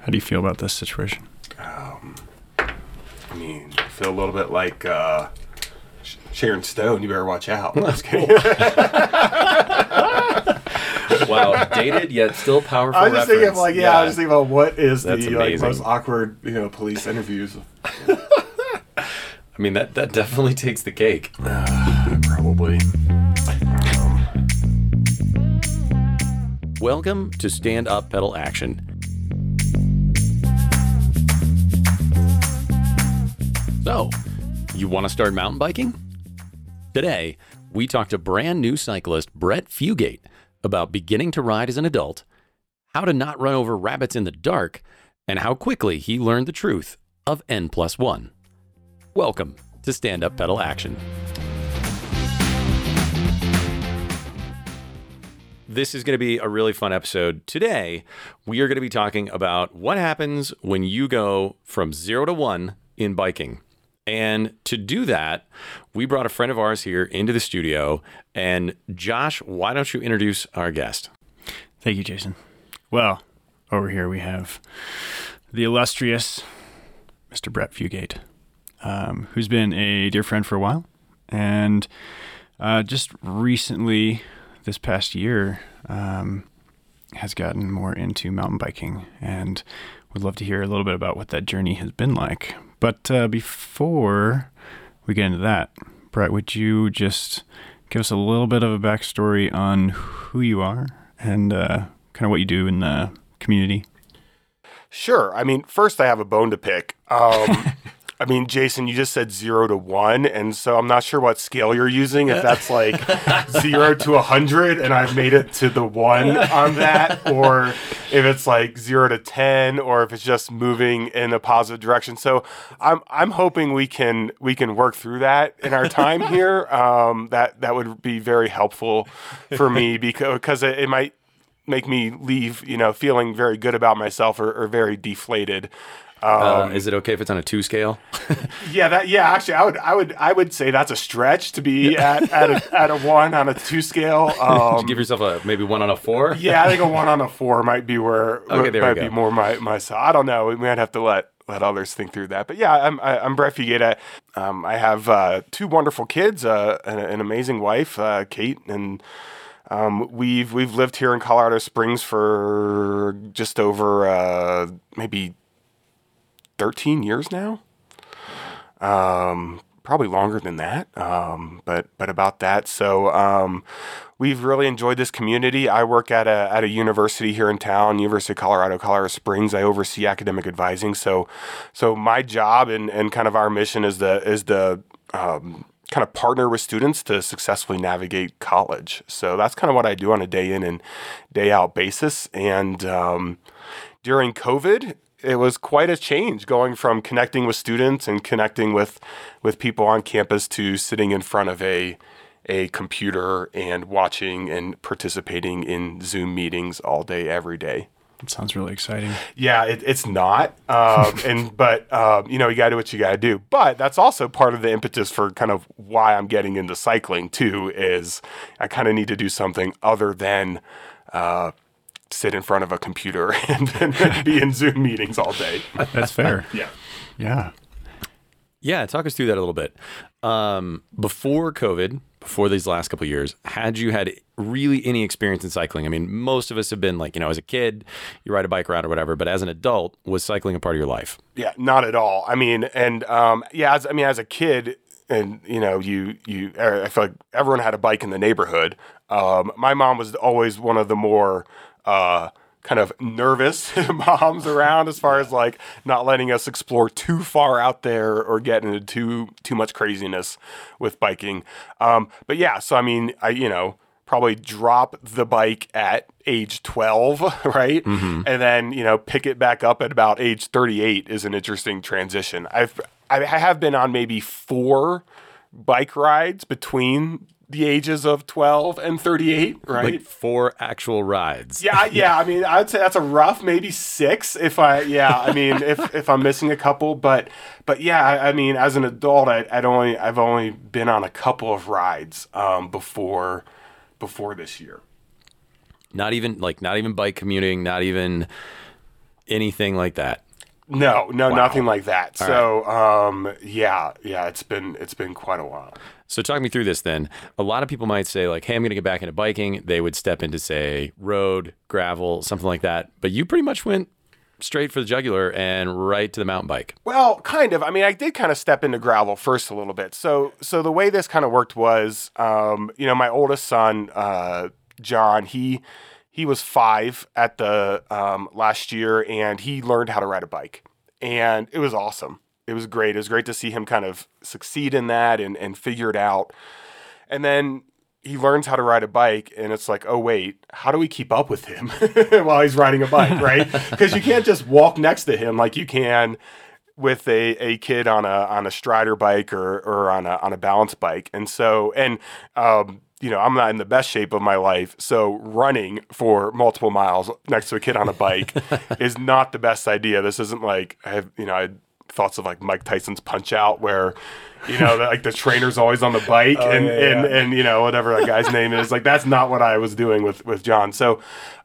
How do you feel about this situation? I mean, I feel a little bit like uh, Sharon Stone. You better watch out. Just kidding. Wow, dated yet still powerful. I was just thinking of like, yeah, I was thinking about what is That's the like, most awkward, you know, police interviews. I mean, that that definitely takes the cake. Probably. Welcome to Stand Up Pedal Action. So, you want to start mountain biking? Today, we talk to brand new cyclist Brett Fugate about beginning to ride as an adult, how to not run over rabbits in the dark, and how quickly he learned the truth of N plus one. Welcome to Stand Up Pedal Action. This is going to be a really fun episode. Today, we are going to be talking about what happens when you go from zero to one in biking. And to do that, we brought a friend of ours here into the studio. And Josh, why don't you introduce our guest? Thank you, Jason. Well, over here we have the illustrious Mr. Brett Fugate, um, who's been a dear friend for a while, and uh, just recently, this past year, um, has gotten more into mountain biking, and we'd love to hear a little bit about what that journey has been like. But uh, before we get into that, Brett, would you just give us a little bit of a backstory on who you are and uh, kind of what you do in the community? Sure. I mean, first I have a bone to pick. Um, I mean, Jason, you just said zero to one, and so I'm not sure what scale you're using. If that's like zero to a hundred, and I've made it to the one on that, or if it's like zero to ten, or if it's just moving in a positive direction. So I'm I'm hoping we can we can work through that in our time here. Um, that that would be very helpful for me because because it, it might make me leave, you know, feeling very good about myself or, or very deflated. Uh, is it okay if it's on a two scale? Yeah, that yeah, actually I would I would I would say that's a stretch to be at at a, at a one on a two scale. Um, Give yourself a maybe one on a four. yeah, I think a one on a four might be where Okay, there we might go. be more my my. I don't know. We might have to let let others think through that. But yeah, I'm I, I'm Brett Fugate. Um, I have uh, two wonderful kids, uh, an, an amazing wife, uh, Kate, and um, we've we've lived here in Colorado Springs for just over uh, maybe 13 years now. Um, probably longer than that, um, but but about that. So um, we've really enjoyed this community. I work at a at a university here in town, University of Colorado, Colorado Springs. I oversee academic advising. So so my job and, and kind of our mission is the is the um, kind of partner with students to successfully navigate college. So that's kind of what I do on a day in and day out basis. And um, during COVID, it was quite a change going from connecting with students and connecting with with people on campus to sitting in front of a a computer and watching and participating in Zoom meetings all day every day. It sounds really exciting. Yeah, it, it's not. Um, and but um, you know, you got to do what you got to do. But that's also part of the impetus for kind of why I'm getting into cycling too. Is I kind of need to do something other than uh, sit in front of a computer and, and be in Zoom meetings all day. That's fair. Yeah. yeah. Yeah, talk us through that a little bit. Um, before COVID, before these last couple of years, had you had really any experience in cycling? I mean, most of us have been like, you know, as a kid, you ride a bike around or whatever, but as an adult, was cycling a part of your life? Yeah, not at all. I mean, and um, yeah, as, I mean, as a kid, and you know, you you, I feel like everyone had a bike in the neighborhood. Um, my mom was always one of the more uh, kind of nervous moms around, as far as like not letting us explore too far out there or get into too too much craziness with biking. Um, but yeah, so I mean, I you know probably drop the bike at age 12, right? And then, you know, pick it back up at about age 38 is an interesting transition. I've I have been on maybe four bike rides between the ages of 12 and 38, right? Like four actual rides. Yeah, yeah. I mean, I'd say that's a rough, maybe six. If I, yeah, I mean, if if I'm missing a couple, but but yeah, I, I mean, as an adult, I, I'd only I've only been on a couple of rides um, before before this year. Not even like not even bike commuting, not even anything like that? No, no, Wow. nothing like that. All so, um, yeah, yeah, it's been it's been quite a while. So talk me through this then. A lot of people might say like, "Hey, I'm going to get back into biking." They would step into say road, gravel, something like that. But you pretty much went straight for the jugular and right to the mountain bike. Well, kind of. I mean, I did kind of step into gravel first a little bit. So, so the way this kind of worked was, um, you know, my oldest son, uh, John, he he was five at the um, last year, and he learned how to ride a bike, and it was awesome. It was great. It was great to see him kind of succeed in that and and figure it out. And then he learns how to ride a bike and it's like oh wait how do we keep up with him while he's riding a bike right because you can't just walk next to him like you can with a, a kid on a on a strider bike or or on a on a balance bike and so and um you know i'm not in the best shape of my life so running for multiple miles next to a kid on a bike is not the best idea this isn't like i have you know i had thoughts of like mike tyson's punch out where you know, like the trainer's always on the bike and, yeah, and, yeah. and, you know, whatever that guy's name is. Like, that's not what I was doing with, with John. So,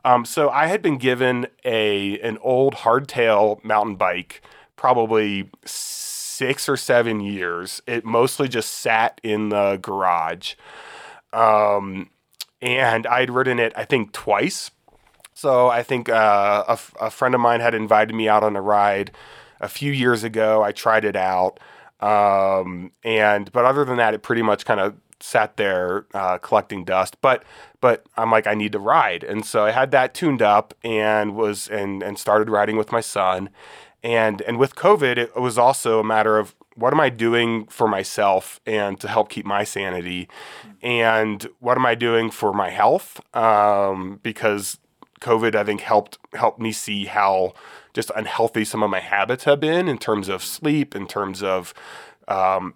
um, so I had been given a, an old hardtail mountain bike, probably six or seven years. It mostly just sat in the garage. Um, and I'd ridden it, I think, twice. So I think uh, a, a friend of mine had invited me out on a ride a few years ago. I tried it out, um, and but other than that, it pretty much kind of sat there uh, collecting dust. But but I'm like, I need to ride, and so I had that tuned up and was and and started riding with my son, and and with COVID, it was also a matter of what am I doing for myself and to help keep my sanity, and what am I doing for my health? Um, because COVID, I think, helped helped me see how just unhealthy some of my habits have been in terms of sleep, in terms of um,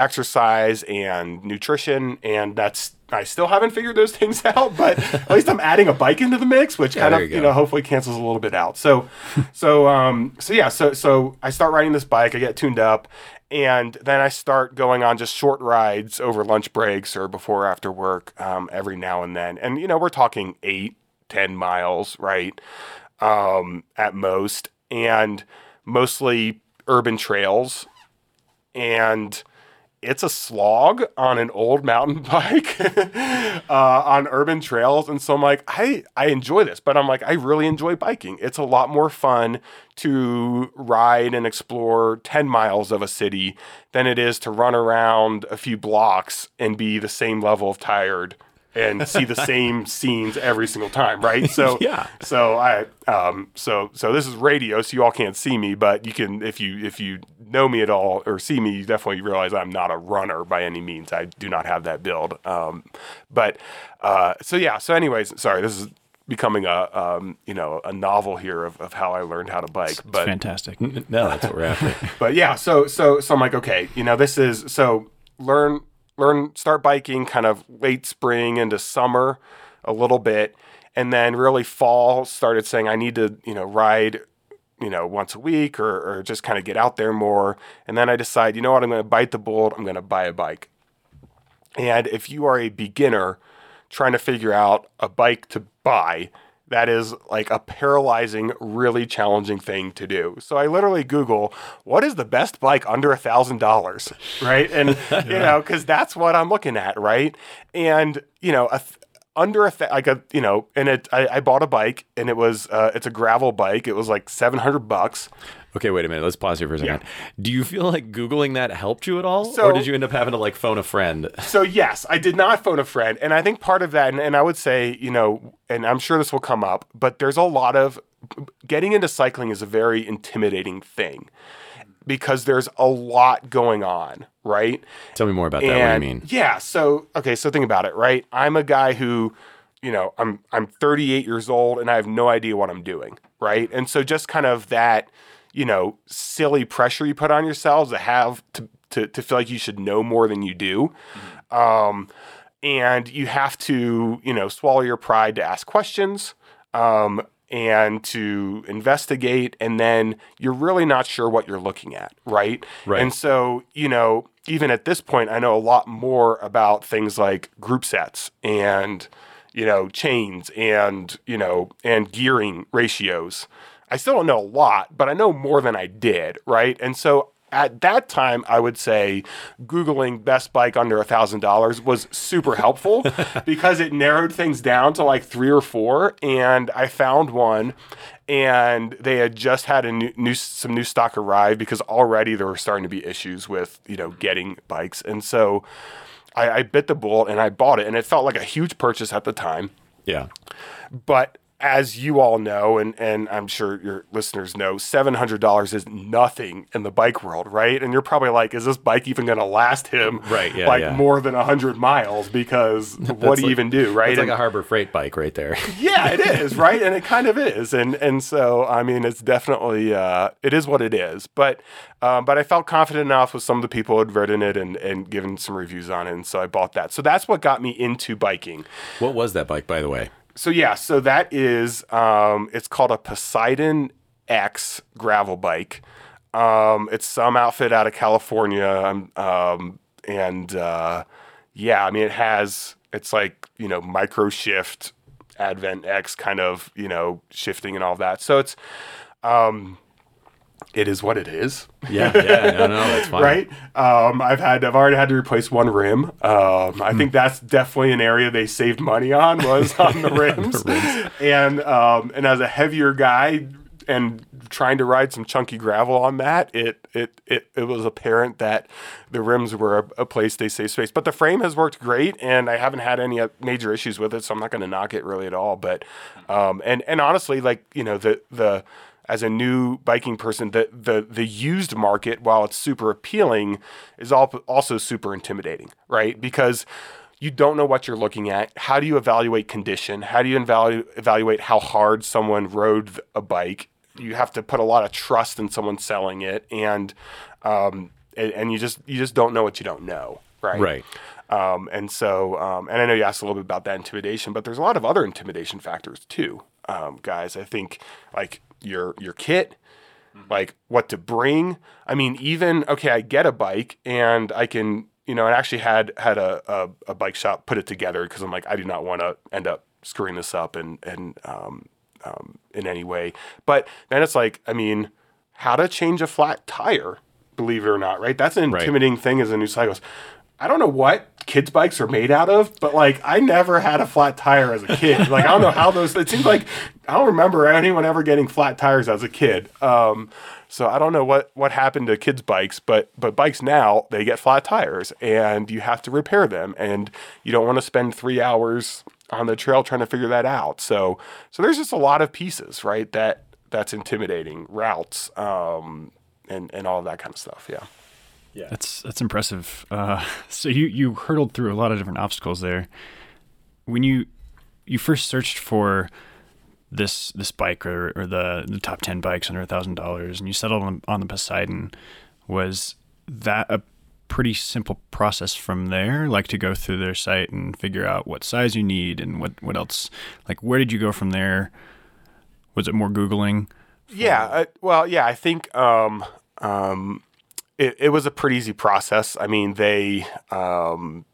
exercise and nutrition, and that's I still haven't figured those things out, but at least I'm adding a bike into the mix, which Yeah, kind of you you, know hopefully cancels a little bit out. So, so um, so yeah, so so I start riding this bike, I get tuned up, and then I start going on just short rides over lunch breaks or before or after work um, every now and then, and you know we're talking eight, ten miles, right, um, at most, and mostly urban trails, and it's a slog on an old mountain bike uh, on urban trails. And so I'm like, I, I enjoy this, but I'm like, I really enjoy biking. It's a lot more fun to ride and explore 10 miles of a city than it is to run around a few blocks and be the same level of tired and see the same scenes every single time, right? So Yeah. so I um so so this is radio, so you all can't see me, but you can if you if you know me at all or see me, you definitely realize I'm not a runner by any means. I do not have that build. Um, but uh, so yeah. So anyways, sorry, this is becoming a um, you know a novel here of, of how I learned how to bike. It's But fantastic. No, that's what we're after. but yeah, so so so I'm like, okay, you know, this is so learn learn start biking kind of late spring into summer a little bit, and then really fall started saying I need to you know ride you know once a week or, or just kind of get out there more, and then I decide you know what I'm going to bite the bullet, I'm going to buy a bike, and if you are a beginner trying to figure out a bike to buy, that is like a paralyzing, really challenging thing to do. So I literally Google what is the best bike under a thousand dollars, right? And you know, because that's what I'm looking at, right? And you know, a under a th- like a you know, and it I, I bought a bike and it was uh, it's a gravel bike. It was like seven hundred bucks. Okay, wait a minute. Let's pause here for a second. Do you feel like Googling that helped you at all? So- or did you end up having to like phone a friend? So yes, I did not phone a friend, and I think part of that, and, and I would say, you know, and I'm sure this will come up, but there's a lot of getting into cycling is a very intimidating thing because there's a lot going on, right? Tell me more about that. What do you mean? yeah, so okay, so think about it, right? I'm a guy who, you know, I'm I'm 38 years old and I have no idea what I'm doing, right? And so just kind of that, you know, silly pressure you put on yourselves to have to to, to feel like you should know more than you do. Um, and you have to, you know, swallow your pride to ask questions. Um, and to investigate, and then you're really not sure what you're looking at, right? Right. And so, you know, even at this point, I know a lot more about things like group sets and, you know, chains and, you know, and gearing ratios I still don't know a lot, but I know more than I did, right? And so at that time, I would say Googling best bike under a thousand dollars was super helpful because it narrowed things down to like three or four. And I found one and they had just had a new, new some new stock arrive because already there were starting to be issues with, you know, getting bikes. And so I, I bit the bullet and I bought it and it felt like a huge purchase at the time. Yeah. But as you all know, and, and I'm sure your listeners know, $700 is nothing in the bike world, right? And you're probably like, is this bike even going to last him Right, yeah, like yeah. more than 100 miles? Because what do you like- even do, right? It's like a Harbor Freight bike right there. yeah, it is, right? And it kind of is. And and so I mean it's definitely uh it is what it is. But um but I felt confident enough with some of the people who had ridden it and, and given some reviews on it. And so I bought that. So that's what got me into biking. what was that bike, by the way? So yeah, so that is um it's called a Poseidon X gravel bike. Um it's some outfit out of California. Um, um and uh yeah, I mean it has it's like, you know, micro shift Advent X kind of, you know, shifting and all that. So it's um it is what it is Yeah, yeah, no, no, that's fine. right? Um, I've had I've already had to replace one rim. Um, I think that's definitely an area they saved money on was on the rims. And um, and as a heavier guy and trying to ride some chunky gravel on that, it it it, it was apparent that the rims were a, a place they save space. But the frame has worked great, and I haven't had any uh, major issues with it, so I'm not going to knock it really at all. But um, and and honestly, like you know the the as a new biking person, the the the used market, while it's super appealing, is all, also super intimidating, right? Because you don't know what you're looking at. How do you evaluate condition? How do you evalu- evaluate how hard someone rode a bike? You have to put a lot of trust in someone selling it, and um, and, and you just you just don't know what you don't know, right? Right. Um, and so, um, and I know you asked a little bit about that intimidation, but there's a lot of other intimidation factors too, um, guys. I think like your your kit, like what to bring. I mean, even okay, I get a bike and I can, you know, I actually had had a a, a bike shop put it together because I'm like, I do not want to end up screwing this up and and um, um, in any way. But then it's like, I mean, how to change a flat tire, believe it or not, right? That's an Right. intimidating thing as a new cyclist. I don't know what kids' bikes are made out of, but like I never had a flat tire as a kid. Like I don't know how those. It seems like I don't remember anyone ever getting flat tires as a kid. Um, so I don't know what what happened to kids' bikes, but but bikes now they get flat tires and you have to repair them, and you don't want to spend three hours on the trail trying to figure that out. So so there's just a lot of pieces, right? That that's intimidating routes, um, and and all that kind of stuff. Yeah. That's that's impressive. Uh, so you you hurdled through a lot of different obstacles there. When you you first searched for this this bike or, or the the top ten bikes under a thousand dollars, and you settled on, on the Poseidon, was that a pretty simple process from there? Like to go through their site and figure out what size you need and what what else? Like where did you go from there? Was it more googling? Yeah. Uh, well, yeah, I think um, um, it, it was a pretty easy process. I mean, they, um,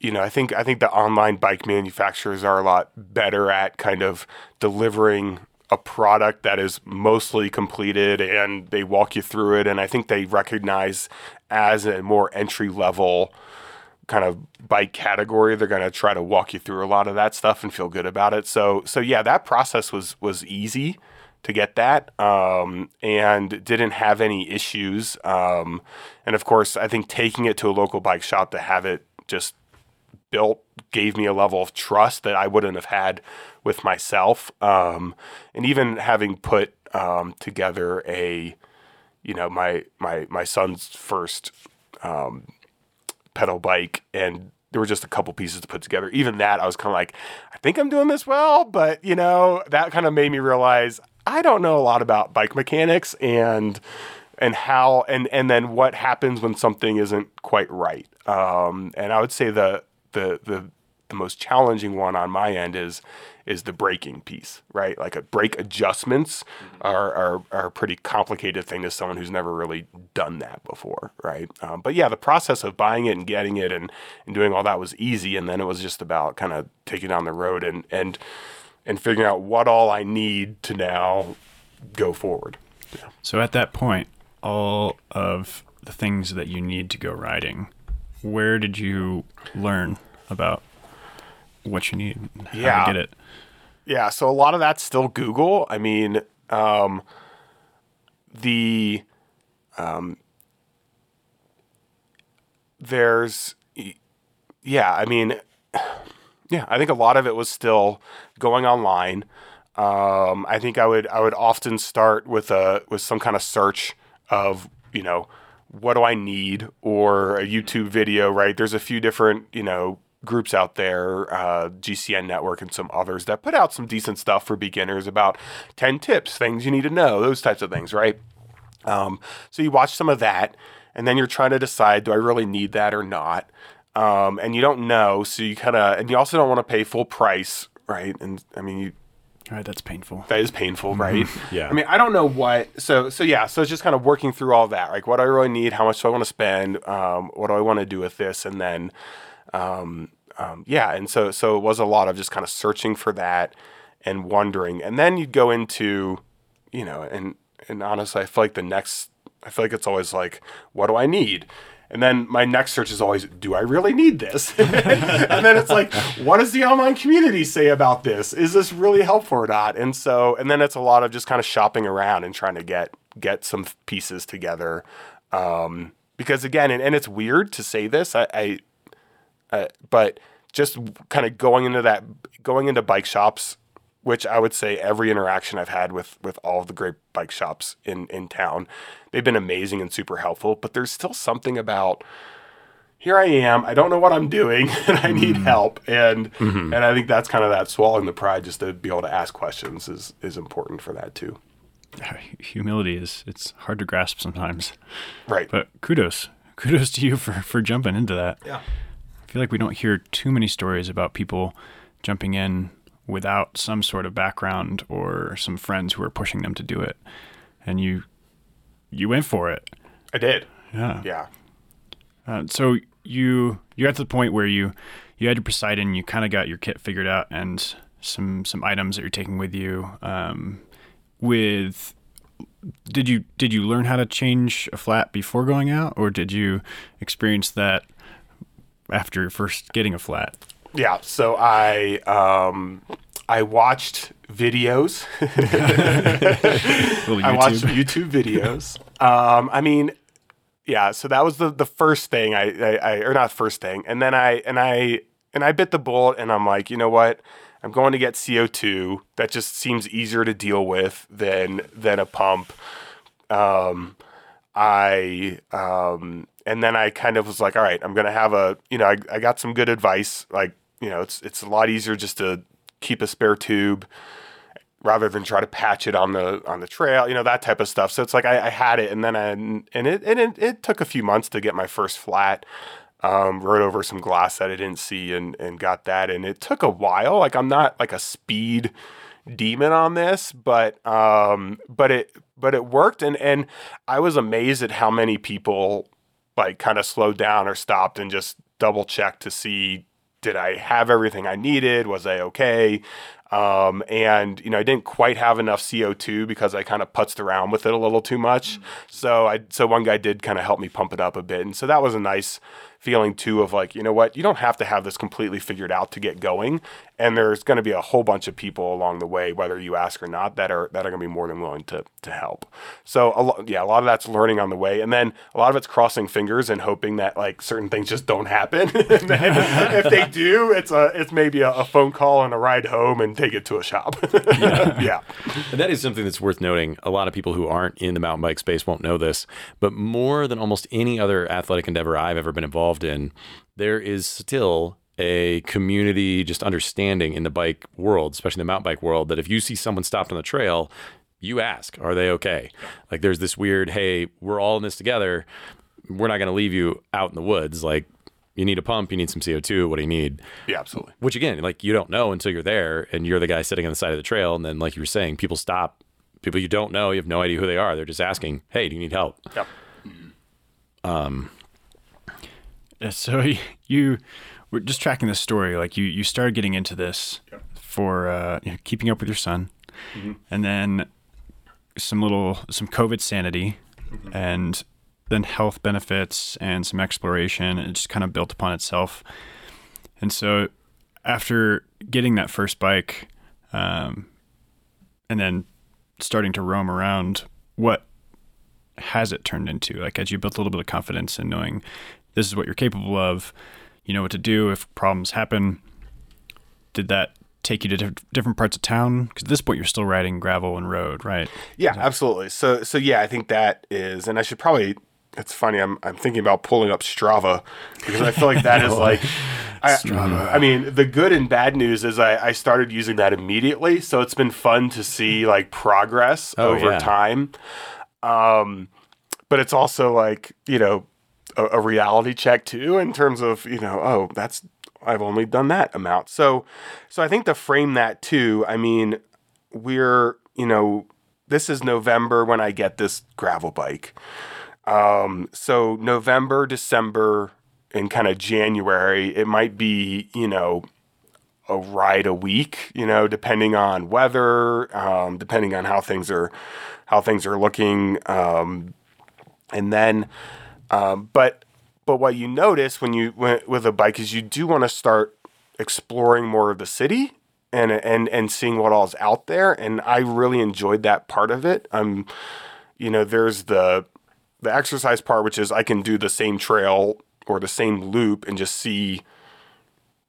you know, I think I think the online bike manufacturers are a lot better at kind of delivering a product that is mostly completed and they walk you through it. And I think they recognize as a more entry level kind of bike category they're going to try to walk you through a lot of that stuff and feel good about it so so yeah that process was was easy to get that um, and didn't have any issues um, and of course i think taking it to a local bike shop to have it just built gave me a level of trust that I wouldn't have had with myself. Um, and even having put um, together a, you know, my my my son's first um, pedal bike, and there were just a couple pieces to put together. Even that, I was kind of like, think I'm doing this well, but you know, that kind of made me realize I don't know a lot about bike mechanics and and how and and then what happens when something isn't quite right. Um, and I would say the the the the most challenging one on my end is is the braking piece, right? Like a brake adjustments are, are are a pretty complicated thing to someone who's never really done that before, right? Um, but yeah, the process of buying it and getting it and, and doing all that was easy, and then it was just about kind of taking it on the road and and and figuring out what all I need to now go forward. So at that point, all of the things that you need to go riding, where did you learn about what you need, how Yeah. to get it? Yeah, so a lot of that's still Google. I mean, um, the um, there's yeah, I mean, yeah, I think a lot of it was still going online. Um, I think I would I would often start with a with some kind of search of you know what do I need or a YouTube video. Right, there's a few different you know groups out there, uh, GCN Network and some others that put out some decent stuff for beginners about ten tips, things you need to know, those types of things. Right. Um, so you watch some of that, and then you're trying to decide: do I really need that or not? Um, and you don't know, so you kind of, and you also don't want to pay full price, right? And I mean, you All right, that's painful. that is painful, right? Yeah. I mean, I don't know what. So, so yeah. So it's just kind of working through all that. Like, what do I really need? How much do I want to spend? Um, what do I want to do with this? And then, um, um, yeah. And so, so it was a lot of just kind of searching for that and wondering. And then you'd go into, you know, and and honestly, I feel like the next. I feel like it's always like, what do I need? And then my next search is always, do I really need this? and then it's like, what does the online community say about this? Is this really helpful or not? And so, and then it's a lot of just kind of shopping around and trying to get get some pieces together. Um, because again, and, and it's weird to say this, I, I uh, but just kind of going into that, going into bike shops, which I would say every interaction I've had with with all of the great bike shops in in town, they've been amazing and super helpful. But there's still something about here I am, I don't know what I'm doing, and I need mm-hmm. help, and mm-hmm. and I think that's kind of that swallowing the pride, just to be able to ask questions is is important for that too. Uh, humility is it's hard to grasp sometimes. Right. But kudos. Kudos to you for, for jumping into that. yeah. Feel like we don't hear too many stories about people jumping in without some sort of background or some friends who are pushing them to do it. And you you went for it. I did. Yeah. Yeah. Uh, so you you got to the point where you you had your Poseidon, you kind of got your kit figured out, and some some items that you're taking with you. Um, with did you did you learn how to change a flat before going out, or did you experience that after first getting a flat? Yeah, so I um, I watched videos. I watched YouTube. Videos. Um, I mean, yeah. So that was the the first thing I, I, I or not first thing, and then I and I and I bit the bullet, and I'm like, you know what? I'm going to get CO two. That just seems easier to deal with than than a pump. Um, I um, and then I kind of was like, all right, I'm gonna have a you know I, I got some good advice. Like you know, it's it's a lot easier just to keep a spare tube rather than try to patch it on the on the trail, you know that type of stuff. So it's like I, I had it, and then I and it and it, it took a few months to get my first flat. Um, rode over some glass that I didn't see and and got that, and it took a while. Like I'm not like a speed demon on this, but um, but it but it worked, and and I was amazed at how many people like kind of slowed down or stopped and just double checked to see did I have everything I needed? Was I okay? Um, and you know, I didn't quite have enough CO2 because I kind of putzed around with it a little too much. So I, so one guy did kind of help me pump it up a bit, and so that was a nice feeling too of like, you know what, you don't have to have this completely figured out to get going, and there's going to be a whole bunch of people along the way, whether you ask or not, that are that are going to be more than willing to to help. So a lo- yeah, a lot of that's learning on the way, and then a lot of it's crossing fingers and hoping that like certain things just don't happen. if they do, it's a it's maybe a, a phone call and a ride home and take it to a shop. yeah. And that is something that's worth noting. A lot of people who aren't in the mountain bike space won't know this, but more than almost any other athletic endeavor I've ever been involved in, there is still a community just understanding in the bike world, especially the mountain bike world, that if you see someone stopped on the trail, you ask, are they okay? Like there's this weird, hey, we're all in this together. We're not going to leave you out in the woods. Like you need a pump, you need some CO2. What do you need? Yeah, absolutely. which again, like you don't know until you're there and you're the guy sitting on the side of the trail. And then, like you were saying, people stop, people you don't know, you have no idea who they are. They're just asking, Hey, do you need help? Yep. Yeah, so you were just tracking this story. Like you, you started getting into this for uh, you know, keeping up with your son, and then some little some COVID sanity, and then health benefits and some exploration. It just kind of built upon itself. And so after getting that first bike, um, and then starting to roam around, what has it turned into? Like as you built a little bit of confidence in knowing this is what you're capable of, you know what to do if problems happen. Did that take you to diff- different parts of town? Because at this point, you're still riding gravel and road, right? Yeah, absolutely. So so yeah, I think that is, and I should probably. It's funny. I'm I'm thinking about pulling up Strava because I feel like that is like. I, I mean, the good and bad news is I, I started using that immediately, so it's been fun to see like progress Oh, over yeah. time. Um, but it's also like you know a, a reality check too in terms of you know oh that's I've only done that amount. So so I think to frame that too. I mean, we're you know this is November when I get this gravel bike. Um, so November, December, and kind of January, it might be you know a ride a week, you know, depending on weather, um, depending on how things are how things are looking, um, and then, um, but but what you notice when you when, with a bike is you do want to start exploring more of the city and and and seeing what all's out there, and I really enjoyed that part of it. Um, you know, there's the the exercise part, which is I can do the same trail or the same loop and just see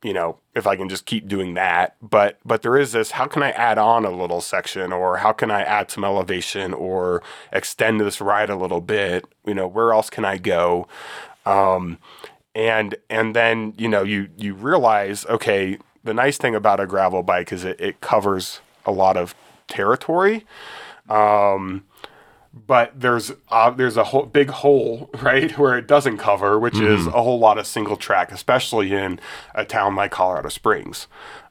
you know if i can just keep doing that. But but there is this how can i add on a little section or how can i add some elevation or extend this ride a little bit? You know where else can i go? Um and and then you know you you realize okay the nice thing about a gravel bike is it, it covers a lot of territory. Um but there's uh, there's a whole big hole right where it doesn't cover, which is a whole lot of single track, especially in a town like Colorado Springs.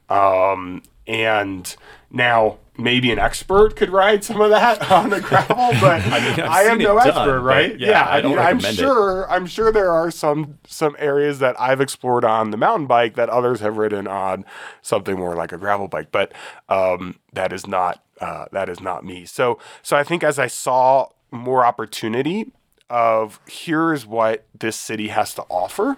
Um, and now maybe an expert could ride some of that on the gravel, but I, mean, I've am no done, expert, right? yeah, I I don't mean, I'm recommend it. sure I'm sure there are some some areas that I've explored on the mountain bike that others have ridden on something more like a gravel bike, but um, that is not uh, that is not me. So so I think as I saw more opportunity of here's what this city has to offer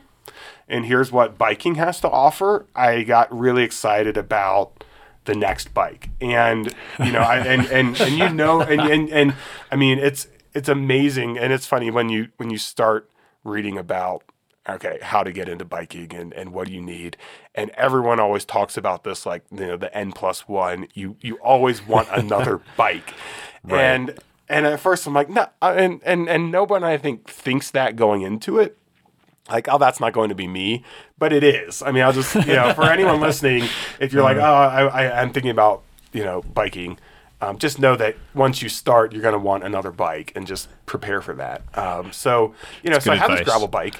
and here's what biking has to offer, I got really excited about the next bike. And you know, I, and, and and you know, and, and and I mean, it's it's amazing, and it's funny when you when you start reading about okay how to get into biking and, and what do you need? And everyone always talks about this like you know the n plus one you you always want another bike. And and at first i'm like no and and and nobody i think thinks that going into it. Like, oh, that's not going to be me, but it is. I mean, I'll just, you know, for anyone listening, if you're like, oh, I, I, I'm thinking about, you know, biking, um, just know that once you start, you're going to want another bike and just prepare for that. Um, so, you know, so I have this gravel bike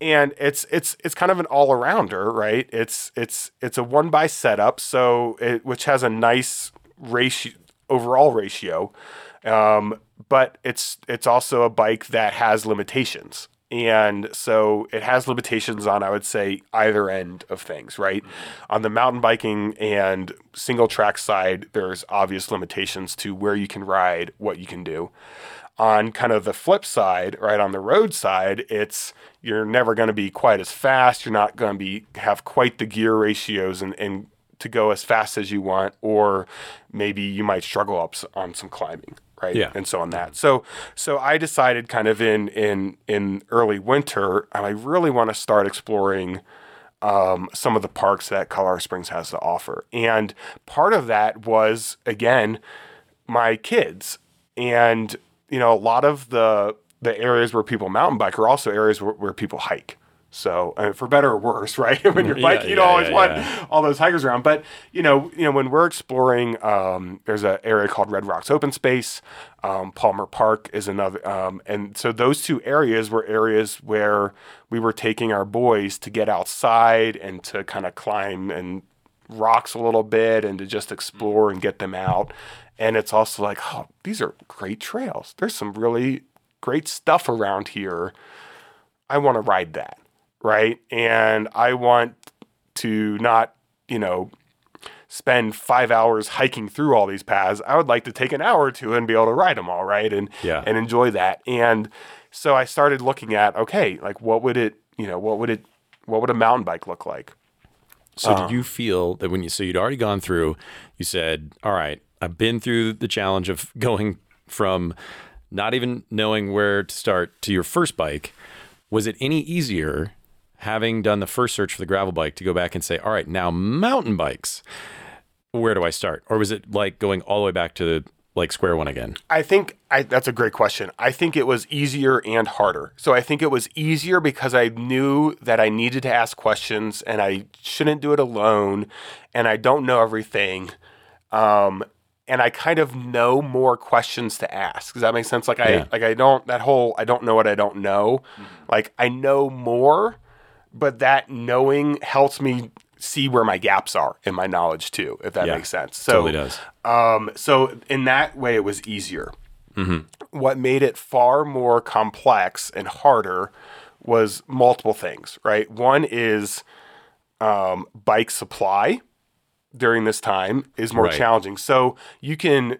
and it's, it's, it's kind of an all arounder, right? It's, it's, it's a one by setup. So it, which has a nice ratio, overall ratio. Um, but it's, it's also a bike that has limitations. And so it has limitations on, I would say, either end of things, right? Mm-hmm. On the mountain biking and single track side, there's obvious limitations to where you can ride, what you can do. On kind of the flip side, right on the road side, it's you're never going to be quite as fast. You're not going to be have quite the gear ratios and, and to go as fast as you want, or maybe you might struggle up on some climbing, right? Yeah. And so on that. So so I decided kind of in in in early winter, I really want to start exploring um, some of the parks that Colorado Springs has to offer. And part of that was again my kids, and you know a lot of the the areas where people mountain bike are also areas where, where people hike. So uh, for better or worse, right? when you're Yeah, biking, you yeah, always yeah, want yeah. all those hikers around. But you know, you know, when we're exploring, um, there's an area called Red Rocks Open Space. Um, Palmer Park is another, um, and so those two areas were areas where we were taking our boys to get outside and to kind of climb and rocks a little bit and to just explore and get them out. And it's also like, oh, these are great trails. There's some really great stuff around here. I want to ride that, right? And I want to not, you know, spend five hours hiking through all these paths. I would like to take an hour or two and be able to ride them all, right? And Yeah. and enjoy that. And so I started looking at okay, like what would it, you know, what would it, what would a mountain bike look like? So Uh-huh. did you feel that when you so you'd already gone through, you said, "All right, I've been through the challenge of going from not even knowing where to start to your first bike. Was it any easier having done the first search for the gravel bike to go back and say, "All right, now mountain bikes. Where do I start?" Or was it like going all the way back to like square one again? I think I, that's a great question. I think it was easier and harder. So I think it was easier because I knew that I needed to ask questions and I shouldn't do it alone and I don't know everything. Um, and I kind of know more questions to ask. Does that make sense? Like I Yeah. like I don't that whole I don't know what I don't know. Like I know more, but that knowing helps me see where my gaps are in my knowledge too, if that Yeah, makes sense. So totally does. um, so in that way, it was easier. What made it far more complex and harder was multiple things. Right. One is um, bike supply during this time is more Right. challenging. So you can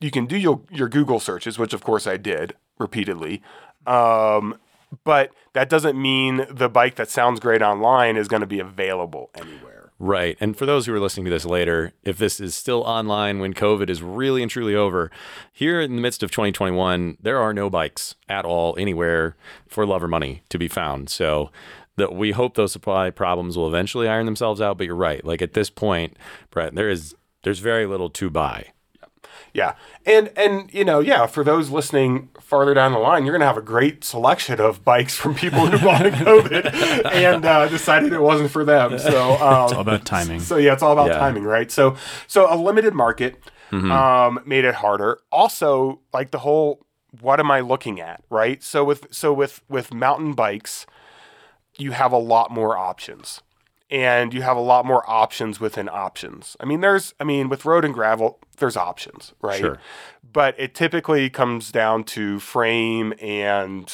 you can do your your Google searches, which of course I did repeatedly. Um, but that doesn't mean the bike that sounds great online is going to be available anywhere. Right. And for those who are listening to this later, if this is still online when COVID is really and truly over, here in the midst of 2021, there are no bikes at all anywhere for love or money to be found. So that we hope those supply problems will eventually iron themselves out. But you're right. Like at this point, Brett, there is there's very little to buy. Yeah. And and you know, yeah, for those listening farther down the line, you're gonna have a great selection of bikes from people who bought in COVID and uh, decided it wasn't for them. So um, It's all about timing. so yeah, it's all about Yeah. timing, right? So so a limited market um, made it harder. Also, like the whole what am I looking at, right? So with so with with mountain bikes, you have a lot more options. And you have a lot more options within options. I mean, there's, I mean, with road and gravel, there's options, right? Sure. But it typically comes down to frame and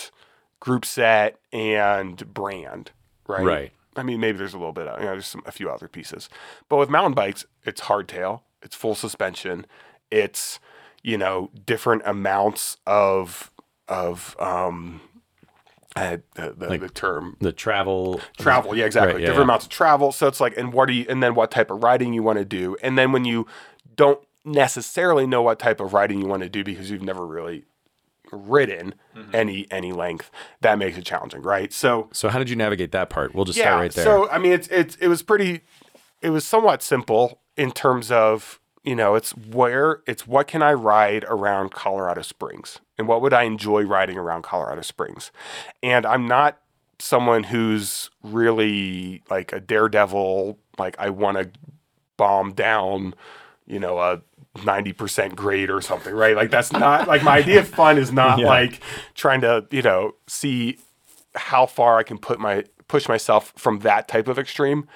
group set and brand, right? Right. I mean, maybe there's a little bit, of, you know, there's some, a few other pieces. But with mountain bikes, it's hardtail, it's full suspension, it's, you know, different amounts of, of, um, had the, the, the term The travel travel yeah exactly Right, yeah, different yeah. amounts of travel so it's like and what do you and then what type of riding you want to do and then when you don't necessarily know what type of riding you want to do because you've never really ridden Mm-hmm. any any length that makes it challenging right so So how did you navigate that part? We'll just yeah start right there. so i mean it's it's it was pretty it was somewhat simple in terms of you know it's where it's what can i ride around colorado springs and what would i enjoy riding around colorado springs and i'm not someone who's really like a daredevil like i want to bomb down you know a 90% grade or something right like that's not like my idea of fun is not Yeah. like trying to you know see how far I can put my push myself from that type of extreme.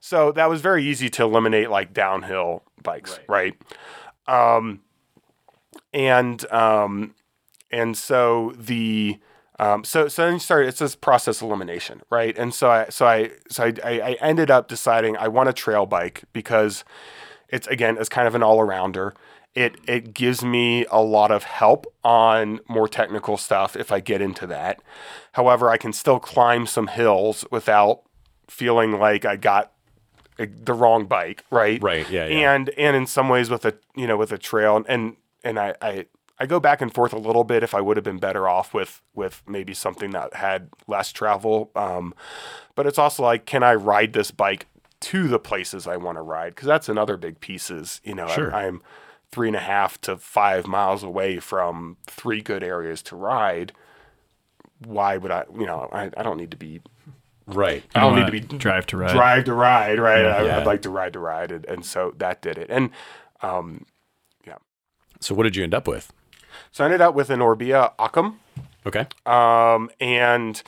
So that was very easy to eliminate like downhill bikes, right? Um, and um, and so the um, so so then you start it's this process elimination, right? And so I so I so I, I I ended up deciding I want a trail bike because it's again it's kind of an all arounder. It it gives me a lot of help on more technical stuff if I get into that. However, I can still climb some hills without feeling like I got the wrong bike, right? Right, yeah, yeah. And and in some ways with a you know with a trail and and I I I go back and forth a little bit if I would have been better off with with maybe something that had less travel. Um, but it's also like, can I ride this bike to the places I want to ride? Because that's another big piece. Is you know I- Sure. I'm three and a half to five miles away from three good areas to ride. Why would I? You know, I, I don't need to be. right. I don't need to be drive to ride. drive to ride, right? I, Yeah. I'd like to ride to ride, and, and so that did it. And um, yeah. So what did you end up with? so I ended up with an Orbea Occam, Okay. um, and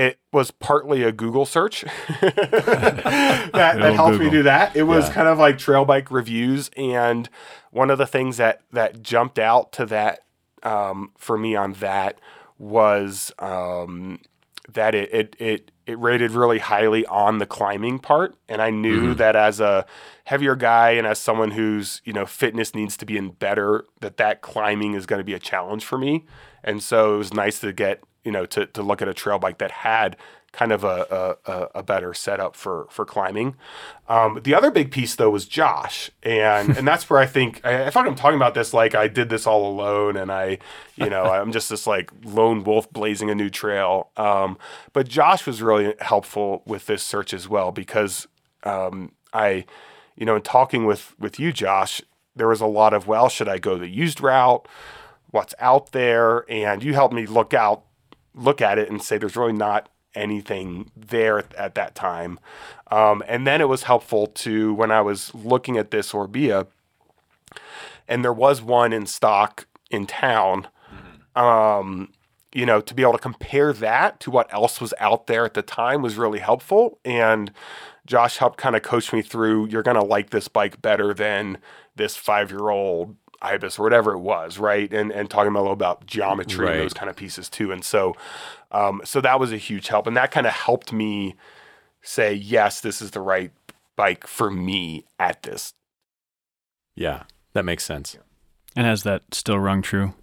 it was partly a Google search that, that helped me do that. It was Yeah. kind of like trail bike reviews, and one of the things that that jumped out to that um, for me on that was um, that it it it it rated really highly on the climbing part, and I knew that as a heavier guy and as someone whose you know fitness needs to be in better, that that climbing is going to be a challenge for me. And so it was nice to get you know to to look at a trail bike that had kind of a a, a- better setup for for climbing. Um, the other big piece though was Josh, and and that's where I think I, I feel like I'm talking about this like I did this all alone, and I, you know, I'm just this like lone wolf blazing a new trail. Um, but Josh was really helpful with this search as well because um, I, you know, in talking with with you, Josh, there was a lot of well, should I go the used route? What's out there? And you helped me look out, look at it, and say there's really not anything there at, at that time. Um, and then it was helpful to when I was looking at this Orbea, and there was one in stock in town. Um, you know, to be able to compare that to what else was out there at the time was really helpful. And Josh helped kind of coach me through. You're gonna like this bike better than this five year old ibis or whatever it was, right? And and talking a little about geometry Right. and those kind of pieces too. And so, um, so that was a huge help, and that kind of helped me say yes, this is the right bike for me at this. Yeah, that makes sense. And has that still rung true?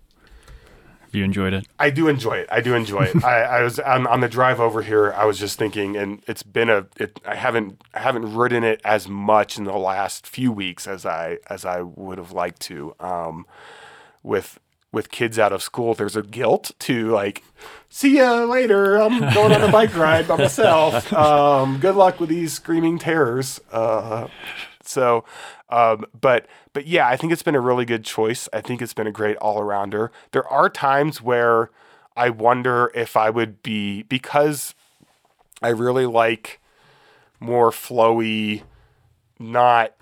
Have you enjoyed it? I do enjoy it. I do enjoy it. I, I was on, on the drive over here. I was just thinking, and it's been a. It, I haven't I haven't ridden it as much in the last few weeks as I as I would have liked to. Um, with with kids out of school, there's a guilt to like, see ya later. I'm going on a bike ride by myself. Um, good luck with these screaming terrors. Uh, so, um, but but yeah, I think it's been a really good choice. I think it's been a great all arounder. There are times where I wonder if I would be because I really like more flowy, not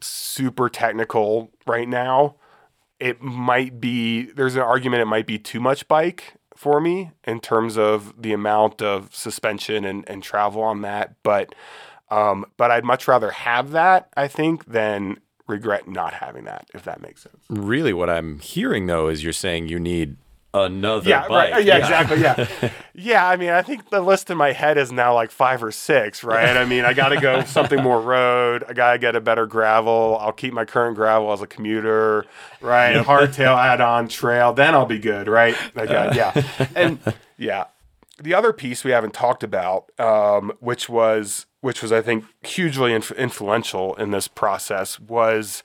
super technical right now. It might be there's an argument it might be too much bike for me in terms of the amount of suspension and, and travel on that. But um, but I'd much rather have that, I think, than regret not having that, if that makes sense. Really, what I'm hearing though is you're saying you need another Yeah, bike. right. Yeah, exactly. Yeah. yeah, I mean, I think the list in my head is now like five or six, right? I mean, I got to go something more road. I got to get a better gravel. I'll keep my current gravel as a commuter, right? Hardtail add on trail. Then I'll be good, right? I got, yeah. And yeah. The other piece we haven't talked about, um, which was which was I think hugely inf- influential in this process, was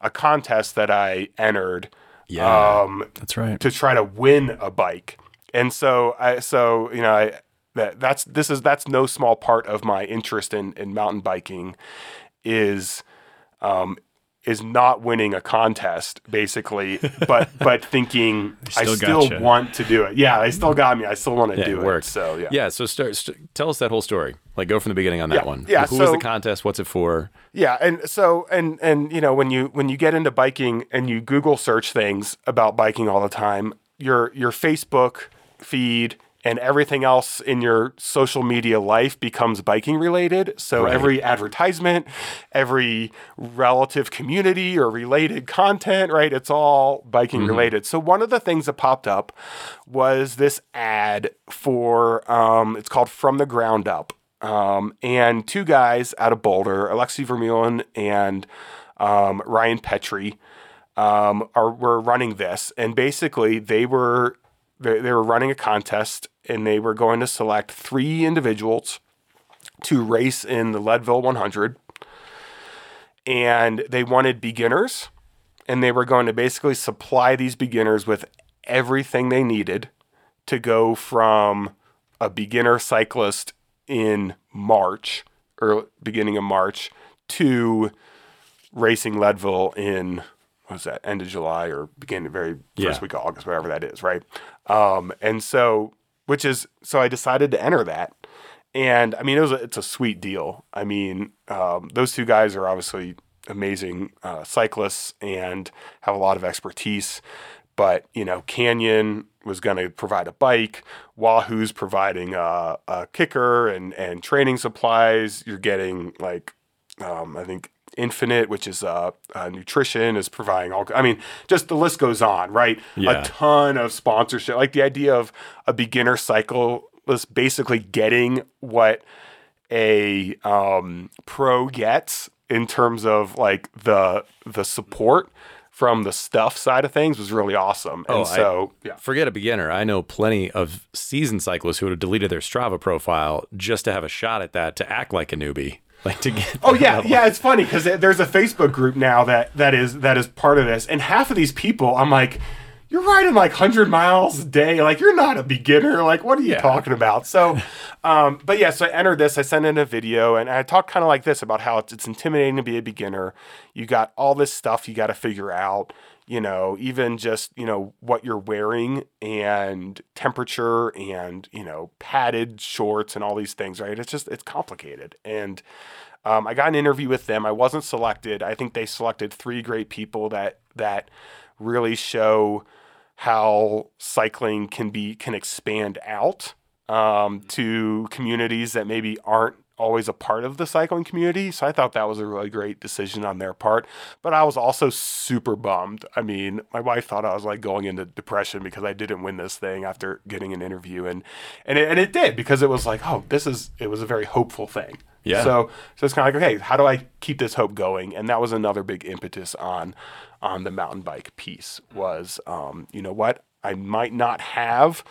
a contest that I entered. Yeah. Um, That's right. to try to win a bike. And so I so you know I that that's this is that's no small part of my interest in in mountain biking is um is not winning a contest basically but but thinking I still still gotcha. want to do it. Yeah, they still got me. I still want to Yeah, do it it. So yeah. Yeah. So start, st- tell us that whole story. Like go from the beginning on that Yeah, one. yeah, Who was so- the contest? What's it for? Yeah, and so and and you know when you when you get into biking and you Google search things about biking all the time, your your Facebook feed and everything else in your social media life becomes biking related. So Right. every advertisement, every relative community or related content, right? It's all biking related. So one of the things that popped up was this ad for um, it's called From the Ground Up. Um, and two guys out of Boulder, Alexey Vermeulen and um, Ryan Petrie, um, are were running this, and basically they were they, they were running a contest, and they were going to select three individuals to race in the Leadville 100, and they wanted beginners, and they were going to basically supply these beginners with everything they needed to go from a beginner cyclist in March or beginning of March to racing Leadville in was that end of July or beginning of very first Yeah. week of August, whatever that is, right? Um, and so, which is so I decided to enter that, and I mean it was a, it's a sweet deal. I mean um, those two guys are obviously amazing uh, cyclists and have a lot of expertise. But you know, Canyon was going to provide a bike. Wahoo's providing a, a KICKR and and training supplies. You're getting like um, I think Infinit, which is uh, uh, nutrition, is providing all. I mean, just the list goes on, right? Yeah. A ton of sponsorship, like the idea of a beginner cycle was basically getting what a um, pro gets in terms of like the the support from the stuff side of things was really awesome. And Oh, I- so yeah. Forget a beginner. I know plenty of seasoned cyclists who would have deleted their Strava profile just to have a shot at that, to act like a newbie, like to get. Oh yeah, yeah. It's funny because there's a Facebook group now that that is that is part of this, and half of these people, I'm like, you're riding like hundred miles a day. Like you're not a beginner. Like what are you talking about? So, um, but yeah. So I entered this. I sent in a video, and I talked kind of like this about how it's, it's intimidating to be a beginner. You got all this stuff you got to figure out. You know, even just you know what you're wearing and temperature and you know padded shorts and all these things. Right? It's just it's complicated and. Um, I got an interview with them. I wasn't selected. I think they selected three great people that that really show how cycling can be can expand out um, to communities that maybe aren't always a part of the cycling community. So I thought that was a really great decision on their part. But I was also super bummed. I mean, my wife thought I was like going into depression because I didn't win this thing after getting an interview, and and it, and it did because it was like, oh, this is it was a very hopeful thing. Yeah. So so it's kind of like, okay, how do I keep this hope going? And that was another big impetus on on the mountain bike piece was, um, you know what, I might not have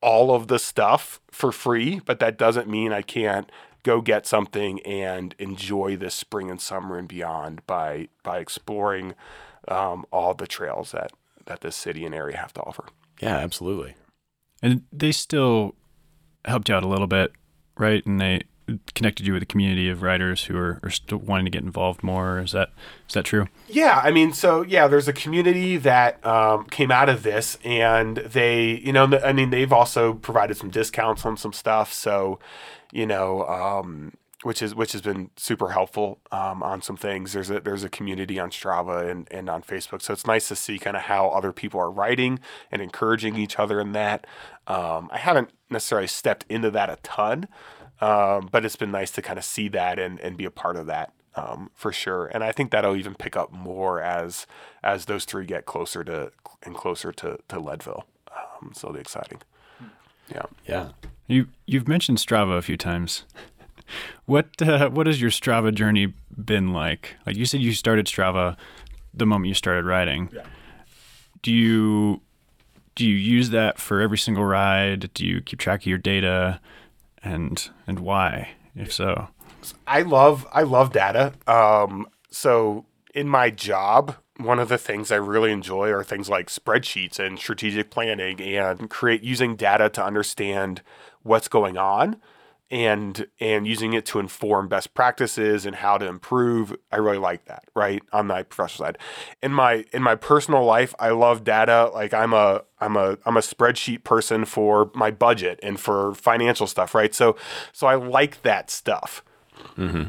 all of the stuff for free, but that doesn't mean I can't go get something and enjoy this spring and summer and beyond by by exploring um, all the trails that that this city and area have to offer. Yeah, absolutely. And they still helped you out a little bit, right? And they connected you with a community of writers who are, are still wanting to get involved more. Is that is that true? Yeah, I mean, so yeah, there's a community that um, came out of this, and they, you know, I mean, they've also provided some discounts on some stuff. So, you know, um, which is which has been super helpful um, on some things. There's a there's a community on Strava and, and on Facebook, so it's nice to see kind of how other people are writing and encouraging each other in that. Um, I haven't necessarily stepped into that a ton, um, but it's been nice to kind of see that and, and be a part of that um, for sure. And I think that'll even pick up more as as those three get closer to and closer to to Leadville. Um, so the exciting, yeah. Yeah. You you've mentioned Strava a few times. What uh, what has your Strava journey been like? Like you said, you started Strava the moment you started riding. Yeah. Do you do you use that for every single ride? Do you keep track of your data, and and why? If so, I love I love data. Um, so in my job, one of the things I really enjoy are things like spreadsheets and strategic planning and create using data to understand what's going on and and using it to inform best practices and how to improve. I really like that, right? On my professional side. In my in my personal life, I love data. Like I'm a I'm a I'm a spreadsheet person for my budget and for financial stuff, right? So so I like that stuff. Mm-hmm.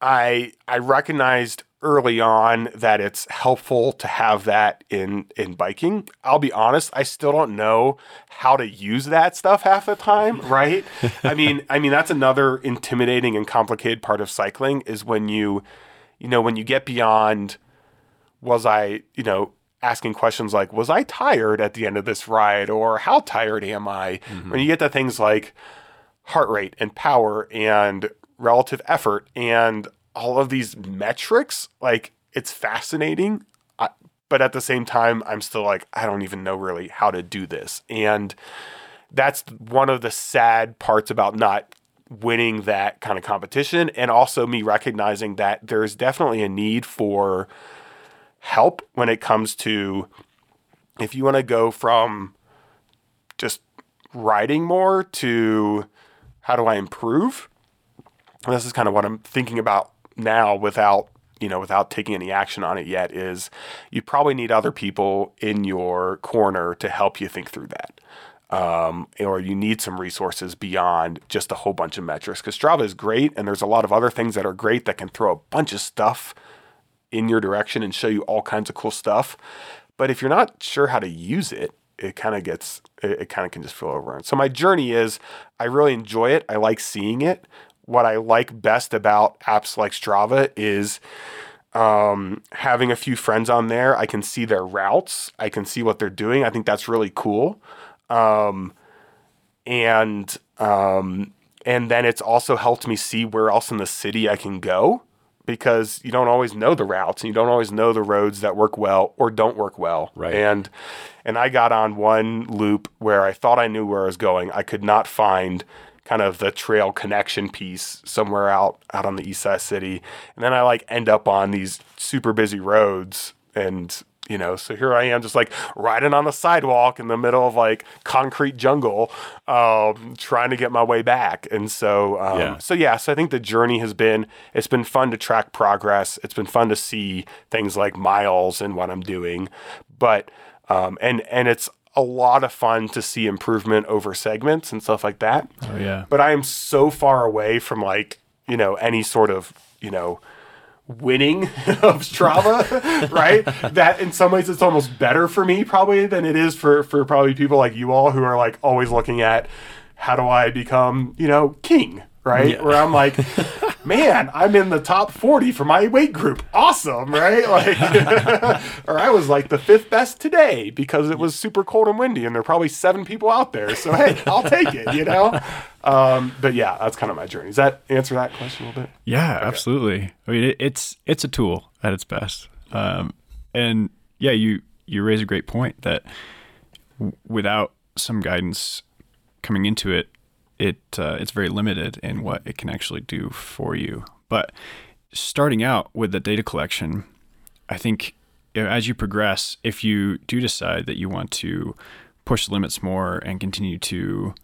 I I recognized early on that it's helpful to have that in in biking. I'll be honest, I still don't know how to use that stuff half the time, right? I mean, I mean that's another intimidating and complicated part of cycling is when you you know, when you get beyond was I, you know, asking questions like was I tired at the end of this ride or how tired am I? Mm-hmm. When you get to things like heart rate and power and relative effort and all of these metrics like it's fascinating I, but at the same time i'm still like i don't even know really how to do this and that's one of the sad parts about not winning that kind of competition and also me recognizing that there's definitely a need for help when it comes to if you want to go from just writing more to how do I improve? And this is kind of what I'm thinking about now without, you know, without taking any action on it yet is you probably need other people in your corner to help you think through that. Um, or you need some resources beyond just a whole bunch of metrics because Strava is great and there's a lot of other things that are great that can throw a bunch of stuff in your direction and show you all kinds of cool stuff. But if you're not sure how to use it, it kind of gets it, it kind of can just feel overrun. So my journey is I really enjoy it. I like seeing it. What I like best about apps like Strava is um, having a few friends on there. I can see their routes. I can see what they're doing. I think that's really cool. Um, and um, and then it's also helped me see where else in the city I can go because you don't always know the routes and you don't always know the roads that work well or don't work well. Right. And and I got on one loop where I thought I knew where I was going. I could not find kind of the trail connection piece somewhere out out on the east side city. And then I like end up on these super busy roads and you know, so here I am just like riding on the sidewalk in the middle of like concrete jungle, um, trying to get my way back. And so, um, Yeah. so yeah, so I think the journey has been, it's been fun to track progress. It's been fun to see things like miles and what I'm doing, but, um, and, and it's a lot of fun to see improvement over segments and stuff like that Oh yeah. but I am so far away from like you know any sort of you know winning of Strava, right? That in some ways it's almost better for me probably than it is for for probably people like you all who are like always looking at how do I become you know king, right? Yeah. Where I'm like. Man, I'm in the top 40 for my weight group. Awesome, right? Like, or I was like the fifth best today because it was super cold and windy, and there are probably seven people out there. So hey, I'll take it, you know. Um, but yeah, that's kind of my journey. Does that answer that question a little bit? Yeah, absolutely. I mean, it, it's it's a tool at its best, um, and yeah, you you raise a great point that w- without some guidance coming into it, it uh, it's very limited in what it can actually do for you. But starting out with the data collection, I think as you progress, if you do decide that you want to push the limits more and continue to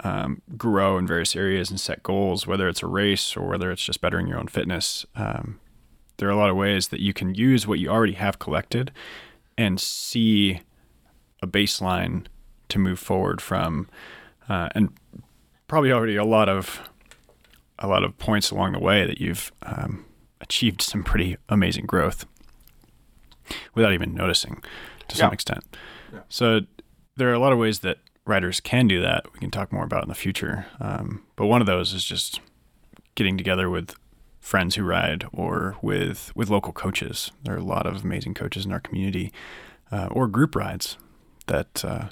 um, grow in various areas and set goals, whether it's a race or whether it's just bettering your own fitness, um, there are a lot of ways that you can use what you already have collected and see a baseline to move forward from, uh, and probably already a lot of a lot of points along the way that you've um, achieved some pretty amazing growth without even noticing to some Yeah. extent. So there are a lot of ways that writers can do that. We can talk more about in the future. Um, but one of those is just getting together with friends who ride or with with local coaches. There are a lot of amazing coaches in our community, uh, or group rides that uh,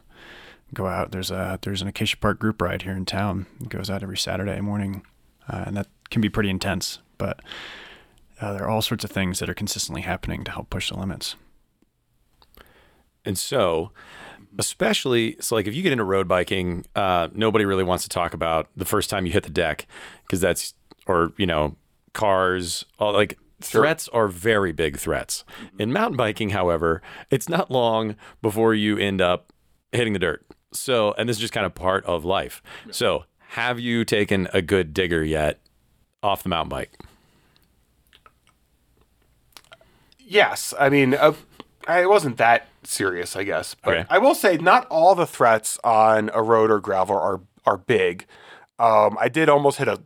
go out. There's a there's an Acacia Park group ride here in town. It goes out every Saturday morning, uh, and that can be pretty intense. But uh, there are all sorts of things that are consistently happening to help push the limits. And so, especially so like if you get into road biking, uh, nobody really wants to talk about the first time you hit the deck because that's or you know cars all like threats are very big threats. In mountain biking, however, it's not long before you end up hitting the dirt. So, and this is just kind of part of life. So, have you taken a good digger yet off the mountain bike? Yes, I mean, uh, I it wasn't that serious, I guess. But Okay. I will say, not all the threats on a road or gravel are are big. Um, I did almost hit a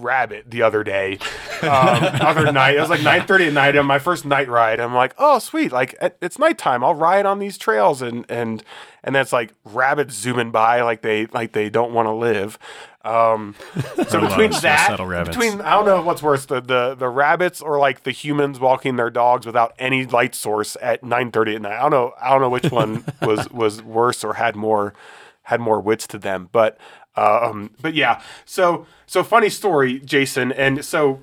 rabbit the other day, um, other night. It was like nine thirty at night on my first night ride. I'm like, oh sweet, like it- it's nighttime. I'll ride on these trails, and and and that's like rabbits zooming by like they like they don't want to live. Um, so There are a lot between that, between I don't know what's worse, the, the the rabbits or like the humans walking their dogs without any light source at nine thirty at night. I don't know. I don't know which one was was worse or had more had more wits to them. But um, but yeah. So so funny story, Jason. And so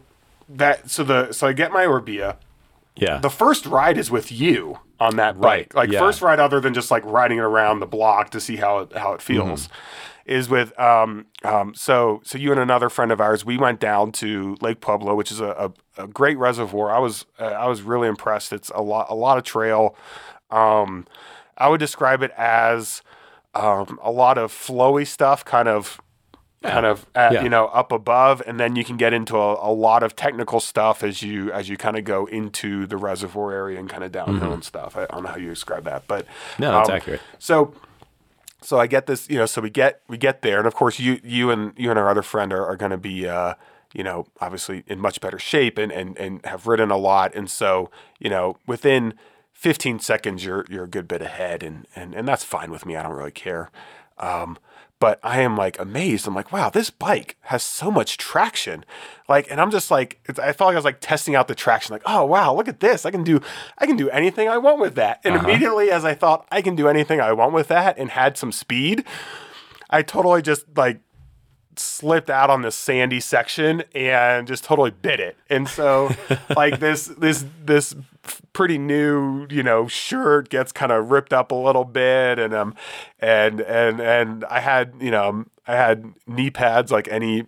that so the so I get my Orbea. Yeah. The first ride is with you on that Right, bike. Like yeah. first ride other than just like riding it around the block to see how it how it feels. Is with um um so so you and another friend of ours we went down to Lake Pueblo which is a, a, a great reservoir I was uh, I was really impressed it's a lot a lot of trail um I would describe it as um a lot of flowy stuff kind of kind of at, Yeah. you know up above and then you can get into a, a lot of technical stuff as you as you kind of go into the reservoir area and kind of downhill and stuff I, I don't know how you describe that but No, that's um, accurate. so so I get this, you know, so we get we get there, and of course you you and you and our other friend are, are going to be, uh, you know, obviously in much better shape and and and have ridden a lot, and so you know within 15 seconds you're you're a good bit ahead, and and and that's fine with me. I don't really care. Um, but I am like amazed. I'm like, wow, this bike has so much traction. Like, and I'm just like, it's, I felt like I was like testing out the traction. Like, oh wow, look at this. I can do, I can do anything I want with that. And immediately, as I thought I can do anything I want with that, and had some speed, I totally just like slipped out on this sandy section and just totally bit it. And so like this this this pretty new, you know, shirt gets kind of ripped up a little bit and um and and and I had, you know, I had knee pads like any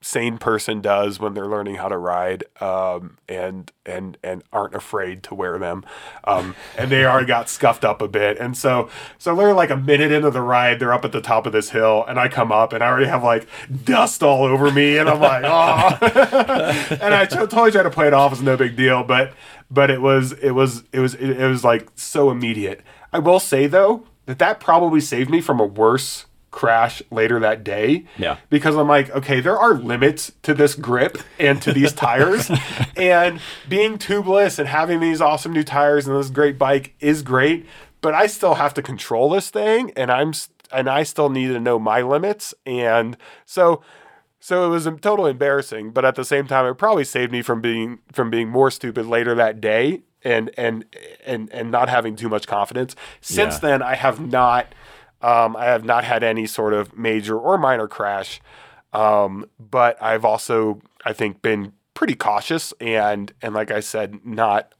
sane person does when they're learning how to ride um, and and and aren't afraid to wear them um, and they already got scuffed up a bit. And so so they're like a minute into the ride they're up at the top of this hill and I come up and I already have like dust all over me and I'm like oh and I t- totally try to play it off as no big deal but but it was it was it was it, was like so immediate I will say though that that probably saved me from a worse crash later that day. Yeah. Because I'm like, okay, there are limits to this grip and to these tires. and being tubeless and having these awesome new tires and this great bike is great, but I still have to control this thing and I'm and I still need to know my limits and so so it was totally embarrassing, but at the same time it probably saved me from being from being more stupid later that day and and and and not having too much confidence. Since Yeah. then I have not um, I have not had any sort of major or minor crash, um, but I've also, I think, been pretty cautious and and like I said, not.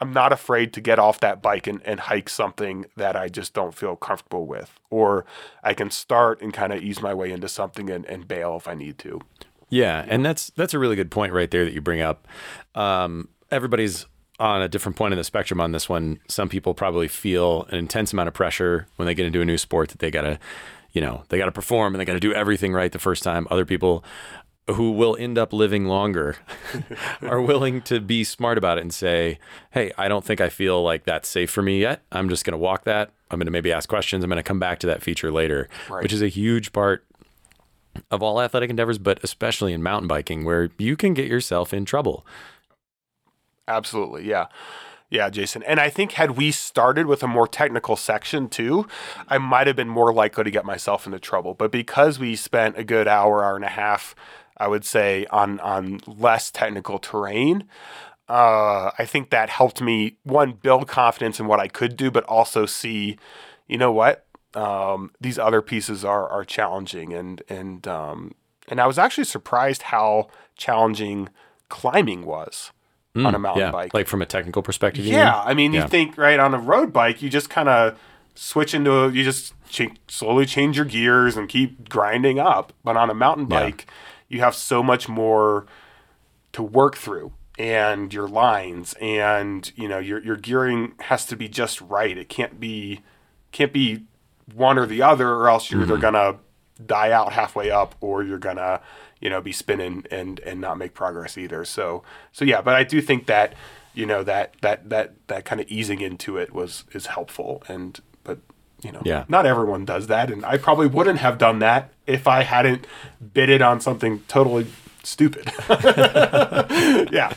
I'm not afraid to get off that bike and, and hike something that I just don't feel comfortable with. Or I can start and kind of ease my way into something and, and bail if I need to. Yeah, and that's that's a really good point right there that you bring up. Um, everybody's on a different point in the spectrum on this one. Some people probably feel an intense amount of pressure when they get into a new sport that they gotta, you know, they gotta perform and they gotta do everything right the first time. Other people who will end up living longer are willing to be smart about it and say, "Hey, I don't think I feel like that's safe for me yet. I'm just going to walk that. I'm going to maybe ask questions. I'm going to come back to that feature later," Right. which is a huge part of all athletic endeavors, but especially in mountain biking, where you can get yourself in trouble. Absolutely. Yeah. Yeah, Jason. And I think had we started with a more technical section too, I might have been more likely to get myself into trouble. But because we spent a good hour, hour and a half, I would say, on on less technical terrain, uh, I think that helped me one build confidence in what I could do, but also see, you know what, um, these other pieces are are challenging, and and um, and I was actually surprised how challenging climbing was on a mountain yeah, bike. like from a technical perspective. Yeah, mean? I mean, Yeah. you think right on a road bike, you just kind of switch into a, you just ch- slowly change your gears and keep grinding up. But on a mountain Yeah. You have so much more to work through and your lines and you know your your gearing has to be just right. It can't be can't be one or the other or else you're Mm-hmm. either gonna die out halfway up or you're gonna you know be spinning and and not make progress either so so yeah but i do think that you know that that that that kind of easing into it was is helpful and you know Yeah. not everyone does that and i probably wouldn't have done that if i hadn't bid it on something totally stupid yeah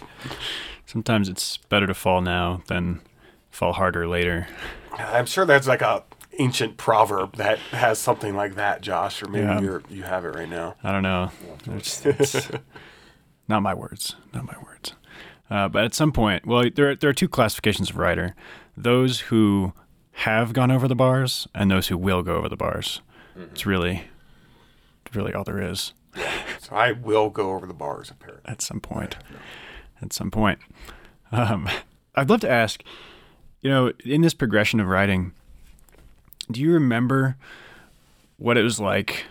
Sometimes it's better to fall now than fall harder later. i'm sure that's like a ancient proverb that has something like that josh or maybe Yeah. you're you have it right now I don't know. It's, it's not my words. Not my words. Uh, but at some point, well, there there are two classifications of rider: those who have gone over the bars and those who will go over the bars. It's really, really all there is so i will go over the bars apparently at some point. At some point, um, I'd love to ask. You know, in this progression of riding, do you remember what it was like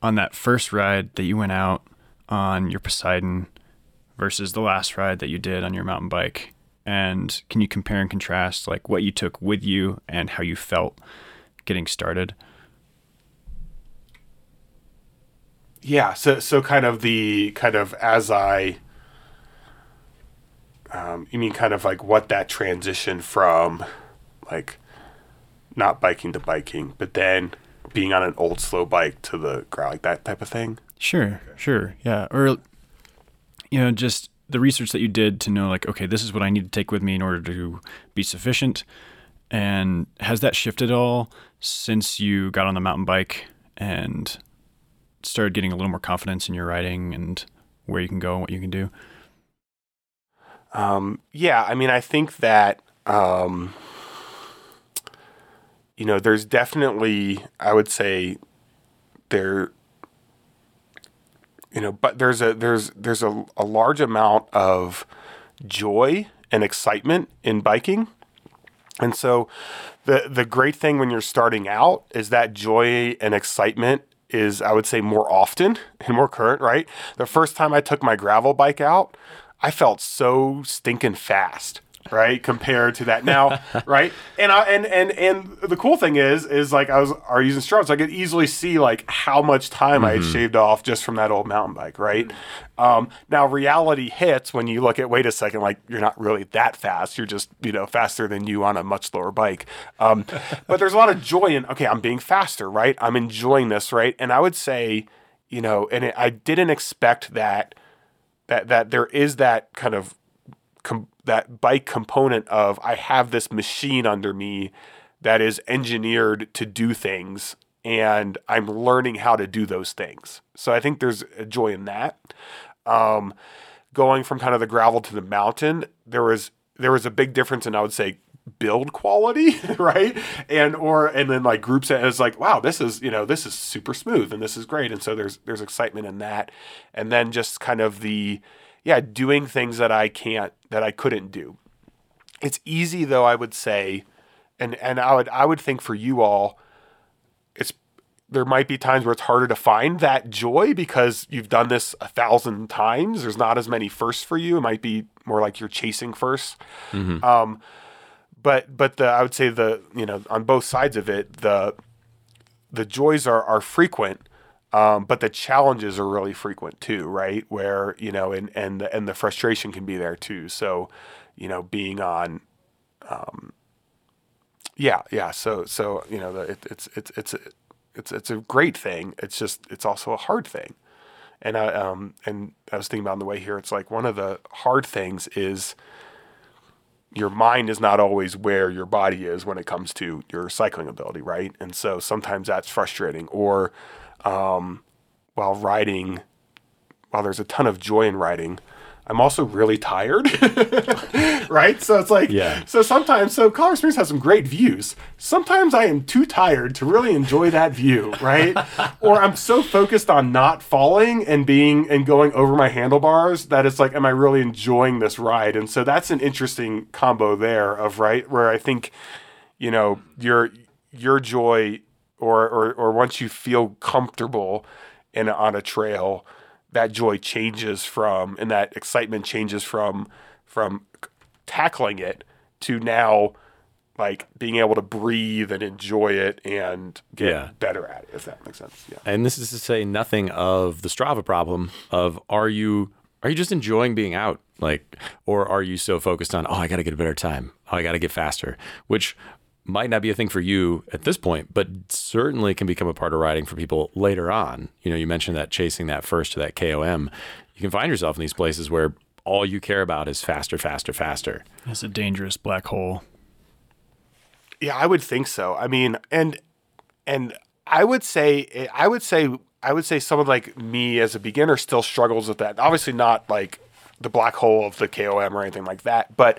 on that first ride that you went out on your Poseidon versus the last ride that you did on your mountain bike? And can you compare and contrast like what you took with you and how you felt getting started? Yeah, so so kind of the kind of as I um, you mean kind of like what that transition from like not biking to biking, but then being on an old slow bike to the ground, like that type of thing. Sure, sure, yeah. Or you know, just the research that you did to know like, okay, this is what I need to take with me in order to be sufficient. And has that shifted at all since you got on the mountain bike and started getting a little more confidence in your riding and where you can go and what you can do? Um, yeah, I mean, I think that um, you know, there's definitely, I would say, there you know but there's a there's there's a, a large amount of joy and excitement in biking and so the the great thing when you're starting out is that joy and excitement is I would say more often and more current, right? The first time I took my gravel bike out, I felt so stinking fast right compared to that. Now right and I and and and the cool thing is is like I was are using Strava so I could easily see like how much time I had shaved off just from that old mountain bike right? Um, now reality hits when you look at wait a second like you're not really that fast. You're just you know faster than you on a much slower bike. Um, but there's a lot of joy in okay I'm being faster right? I'm enjoying this right? And I would say you know and it, I didn't expect that that that there is that kind of com- that bike component of I have this machine under me that is engineered to do things and I'm learning how to do those things. So I think there's a joy in that. Um, going from kind of the gravel to the mountain, there was there was a big difference in I would say build quality, right? And or and then like groups and it's like, wow, this is, you know, this is super smooth and this is great. And so there's there's excitement in that. And then just kind of the yeah, doing things that I can't that I couldn't do. It's easy though, I would say, and and I would I would think for you all, it's there might be times where it's harder to find that joy because you've done this a thousand times. There's not as many firsts for you. It might be more like you're chasing 1st Um, but but the I would say the you know on both sides of it the the joys are are frequent. Um, but the challenges are really frequent too, right? Where you know, and and the, and the frustration can be there too. So, you know, being on, um, yeah, yeah. So so you know, the, it, it's it's it's it's it's a great thing. It's just it's also a hard thing. And I um and I was thinking about on the way here. It's like one of the hard things is your mind is not always where your body is when it comes to your cycling ability, right? And so sometimes that's frustrating. Or um, while riding, while there's a ton of joy in riding, I'm also really tired, right? So it's like, Yeah. So sometimes, so Colorado Springs has some great views. Sometimes I am too tired to really enjoy that view, right? or I'm so focused on not falling and being and going over my handlebars that it's like, am I really enjoying this ride? And so that's an interesting combo there of right where I think, you know, your your joy or or or once you feel comfortable in on a trail, that joy changes from and that excitement changes from from tackling it to now like being able to breathe and enjoy it and get Yeah. better at it if that makes sense yeah And this is to say nothing of the Strava problem of are you are you just enjoying being out? Like or are you so focused on, oh, I gotta get a better time. Oh, I gotta get faster. Which might not be a thing for you at this point, but certainly can become a part of riding for people later on. You know, you mentioned that chasing that first to that KOM. You can find yourself in these places where all you care about is faster, faster, faster. It's a dangerous black hole. Yeah, I would think so. I mean, and and I would say I would say I would say someone like me as a beginner still struggles with that. Obviously not like the black hole of the KOM or anything like that, but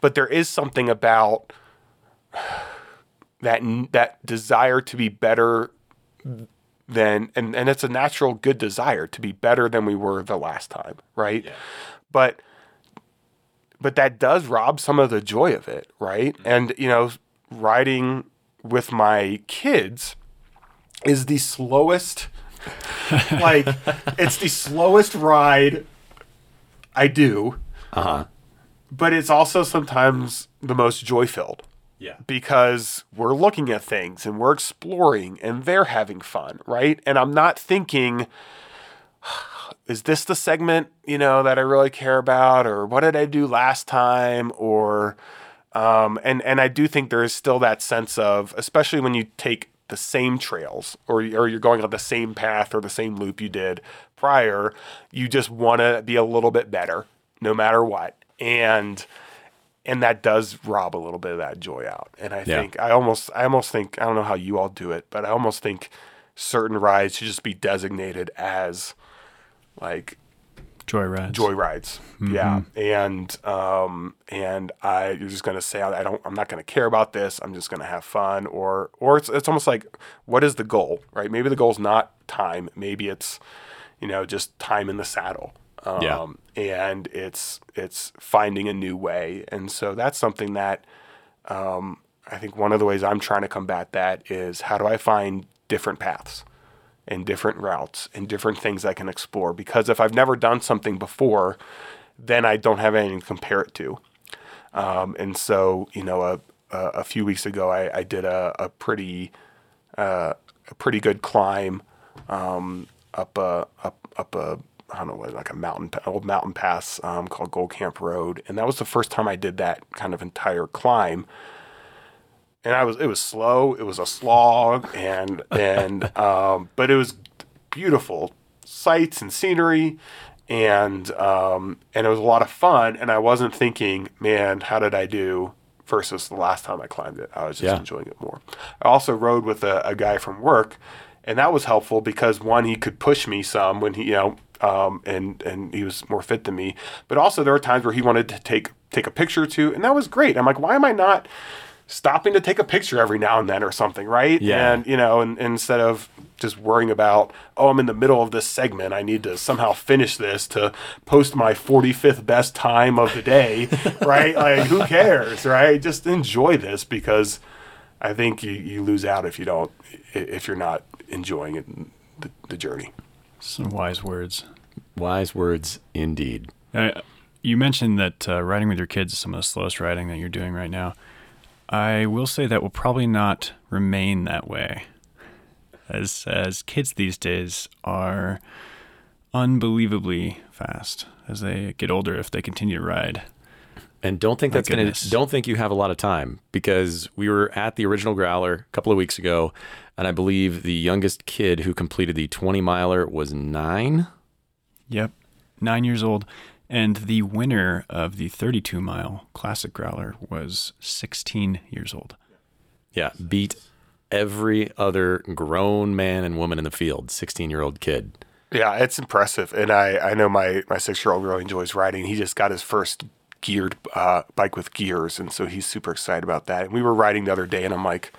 but there is something about that that desire to be better than and and it's a natural good desire to be better than we were the last time, right? But but that does rob some of the joy of it, right? And you know, riding with my kids is the slowest like it's the slowest ride I do, Uh-huh. but it's also sometimes the most joy filled Yeah. because we're looking at things and we're exploring and they're having fun, right? And I'm not thinking, is this the segment, you know, that I really care about or what did I do last time or um, and and I do think there is still that sense of especially when you take the same trails or or you're going on the same path or the same loop you did prior, you just want to be a little bit better no matter what. And and that does rob a little bit of that joy out. And I Yeah. think I almost I almost think I don't know how you all do it, but I almost think certain rides should just be designated as like Joy rides. joy rides. Yeah, and um, and I you're just gonna say I don't I'm not gonna care about this. I'm just gonna have fun, or or it's it's almost like what is the goal, right? Maybe the goal's not time. Maybe it's you know just time in the saddle. Um, Yeah. and it's it's finding a new way, and so that's something that um, I think one of the ways I'm trying to combat that is how do I find different paths and different routes and different things I can explore? Because if I've never done something before, then I don't have anything to compare it to. Um, and so, you know, a, a, a few weeks ago, I, I did a, a pretty uh, a pretty good climb um, up a up up a I don't know what like a mountain old mountain pass um, called Gold Camp Road, and that was the first time I did that kind of entire climb. And I was it was slow, it was a slog, and and um, but it was beautiful sights and scenery, and um, and it was a lot of fun. And I wasn't thinking, man, how did I do? Versus the last time I climbed it, I was just Yeah. enjoying it more. I also rode with a, a guy from work, and that was helpful because one, he could push me some when he, you know, um, and and he was more fit than me. But also there were times where he wanted to take take a picture or two, and that was great. I'm like, why am I not stopping to take a picture every now and then or something, right? Yeah. And you know, and, and instead of just worrying about, oh, I'm in the middle of this segment, I need to somehow finish this to post my 45th best time of the day, right? Like, who cares, right? Just enjoy this because I think you, you lose out if you don't, if you're not enjoying it, the, the journey. Some wise words. Wise words indeed. Uh, you mentioned that uh, riding with your kids is some of the slowest riding that you're doing right now. I will say that will probably not remain that way, as as kids these days are unbelievably fast as they get older if they continue to ride. And don't think that's gonna. Don't think you have a lot of time because we were at the original Growler a couple of weeks ago, and I believe the youngest kid who completed the 20 miler was nine. Yep, nine years old, and the winner of the 32 mile classic growler was 16 years old. Yeah, beat every other grown man and woman in the field. 16 year old kid. Yeah, it's impressive, and I I know my my six year old really enjoys riding. He just got his first geared uh, bike with gears, and so he's super excited about that. And we were riding the other day, and I'm like,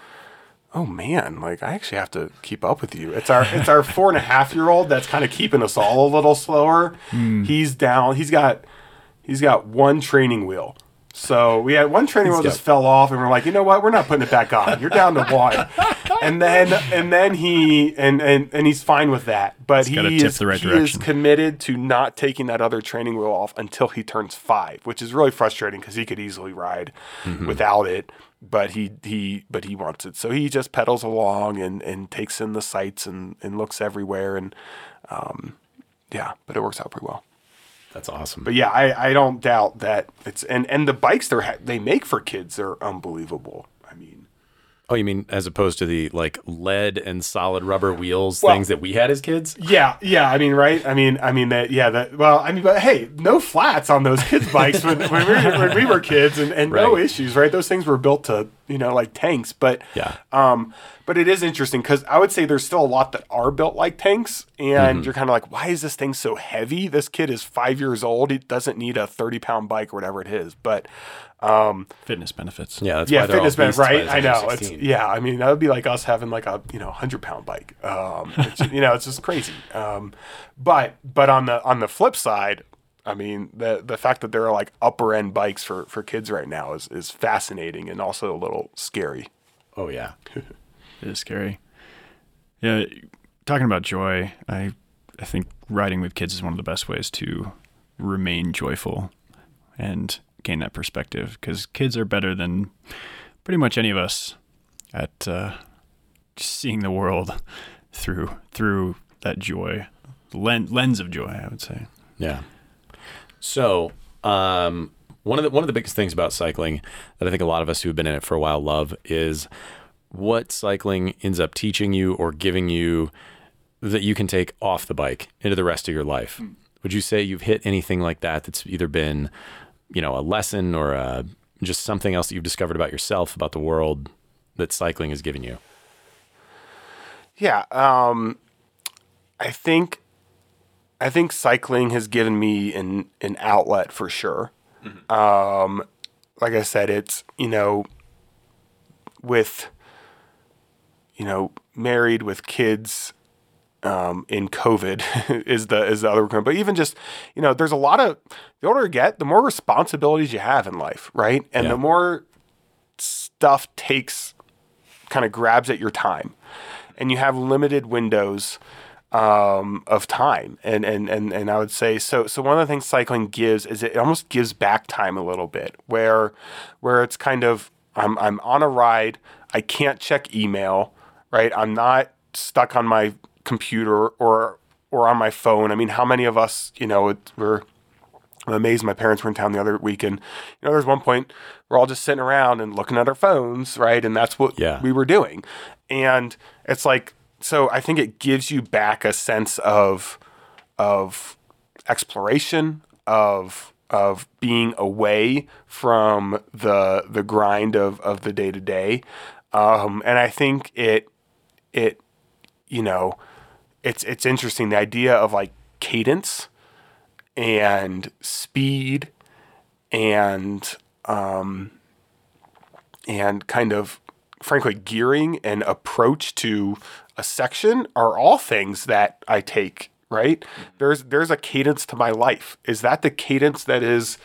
oh man, like I actually have to keep up with you. It's our it's our four and a half year old that's kind of keeping us all a little slower. He's down. He's got he's got one training wheel. So we had one training wheel just fell off, and we're like, you know what? We're not putting it back on. You're down to one. And then and then he and and, and he's fine with that. But he tip is the right he is committed to not taking that other training wheel off until he turns five, which is really frustrating because he could easily ride without it. But he he but he wants it, so he just pedals along and and takes in the sights and and looks everywhere and um, yeah, but it works out pretty well. That's awesome. But yeah, I, I don't doubt that it's and and the bikes they ha- they make for kids are unbelievable. I mean, oh, you mean as opposed to the like lead and solid rubber wheels Well- things that we had as kids? yeah, yeah. I mean, right? I mean, I mean that. Yeah, that. Well, I mean, but hey, no flats on those kids' bikes when, when, we, were, when we were kids, and, and no issues, right? Those things were built to you know like tanks, but Yeah. Um, but it is interesting because I would say there's still a lot that are built like tanks, and you're kind of like, why is this thing so heavy? This kid is five years old. He doesn't need a 30 pound bike or whatever it is, but. Um, Fitness benefits. Yeah, that's yeah, why fitness all band, beasts by right? I know. It's yeah. I mean, that would be like us having like a you know hundred pound bike. Um, it's, you know, it's just crazy. Um, but but on the on the flip side, I mean, the the fact that there are like upper end bikes for for kids right now is is fascinating and also a little scary. Oh yeah. It is scary. Yeah, talking about joy, I I think riding with kids is one of the best ways to remain joyful and gain that perspective because kids are better than pretty much any of us at uh, seeing the world through through that joy lens lens of joy. I would say. Yeah. So, um, one of the one of the biggest things about cycling that I think a lot of us who have been in it for a while love is what cycling ends up teaching you or giving you that you can take off the bike into the rest of your life. Would you say you've hit anything like that that's either been, you know, a lesson or a, just something else that you've discovered about yourself, about the world that cycling has given you? Yeah, um, I think I think cycling has given me an an outlet for sure. Um, like I said, it's you know, with you know, married with kids um, in COVID is the is the other one. But even just you know, there's a lot of the older you get, the more responsibilities you have in life, right? And Yeah. the more stuff takes kind of grabs at your time, and you have limited windows um, of time. And, and and and I would say so. So one of the things cycling gives is it almost gives back time a little bit, where where it's kind of I'm I'm on a ride. I can't check email, right? I'm not stuck on my computer or or on my phone. I mean, how many of us, you know, it, we're I'm amazed my parents were in town the other week and you know there's one point we're all just sitting around and looking at our phones right and that's what Yeah. we were doing and it's like so i think it gives you back a sense of of exploration of of being away from the the grind of of the day to day um and i think it it you know it's it's interesting the idea of like cadence and speed and um, and kind of frankly gearing and approach to a section are all things that I take right? There's there's a cadence to my life. Is that the cadence that is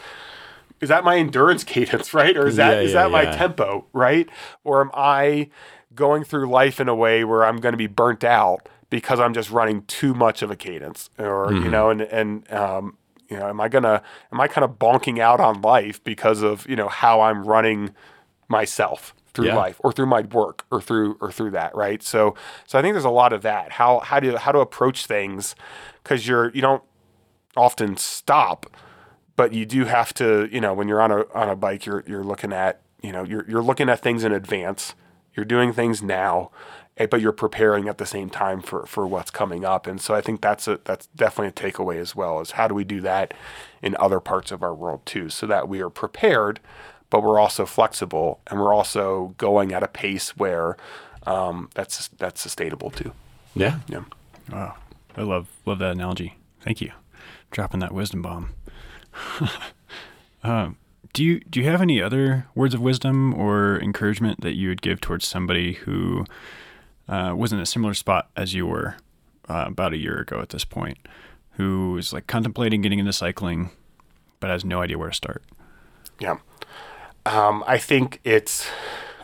is that my endurance cadence right? Or is that Yeah, is yeah, that my tempo right? Or am I going through life in a way where I'm going to be burnt out because I'm just running too much of a cadence or Mm-hmm. you know and and um you know am I going to am I kind of bonking out on life because of you know how I'm running myself through Yeah. life or through my work or through or through that right so so I think there's a lot of that how how do how to approach things cuz you're you don't often stop but you do have to you know when you're on a on a bike you're you're looking at you know you're you're looking at things in advance you're doing things now eh, but you're preparing at the same time for for what's coming up and so I think that's a that's definitely a takeaway as well is how do we do that in other parts of our world too so that we are prepared but we're also flexible and we're also going at a pace where um, that's that's sustainable too Yeah. yeah Wow, I love love that analogy. Thank you, dropping that wisdom bomb. um, do you do you have any other words of wisdom or encouragement that you would give towards somebody who uh, was in a similar spot as you were uh, about a year ago at this point, who is like contemplating getting into cycling, but has no idea where to start? Yeah. Um, I think it's.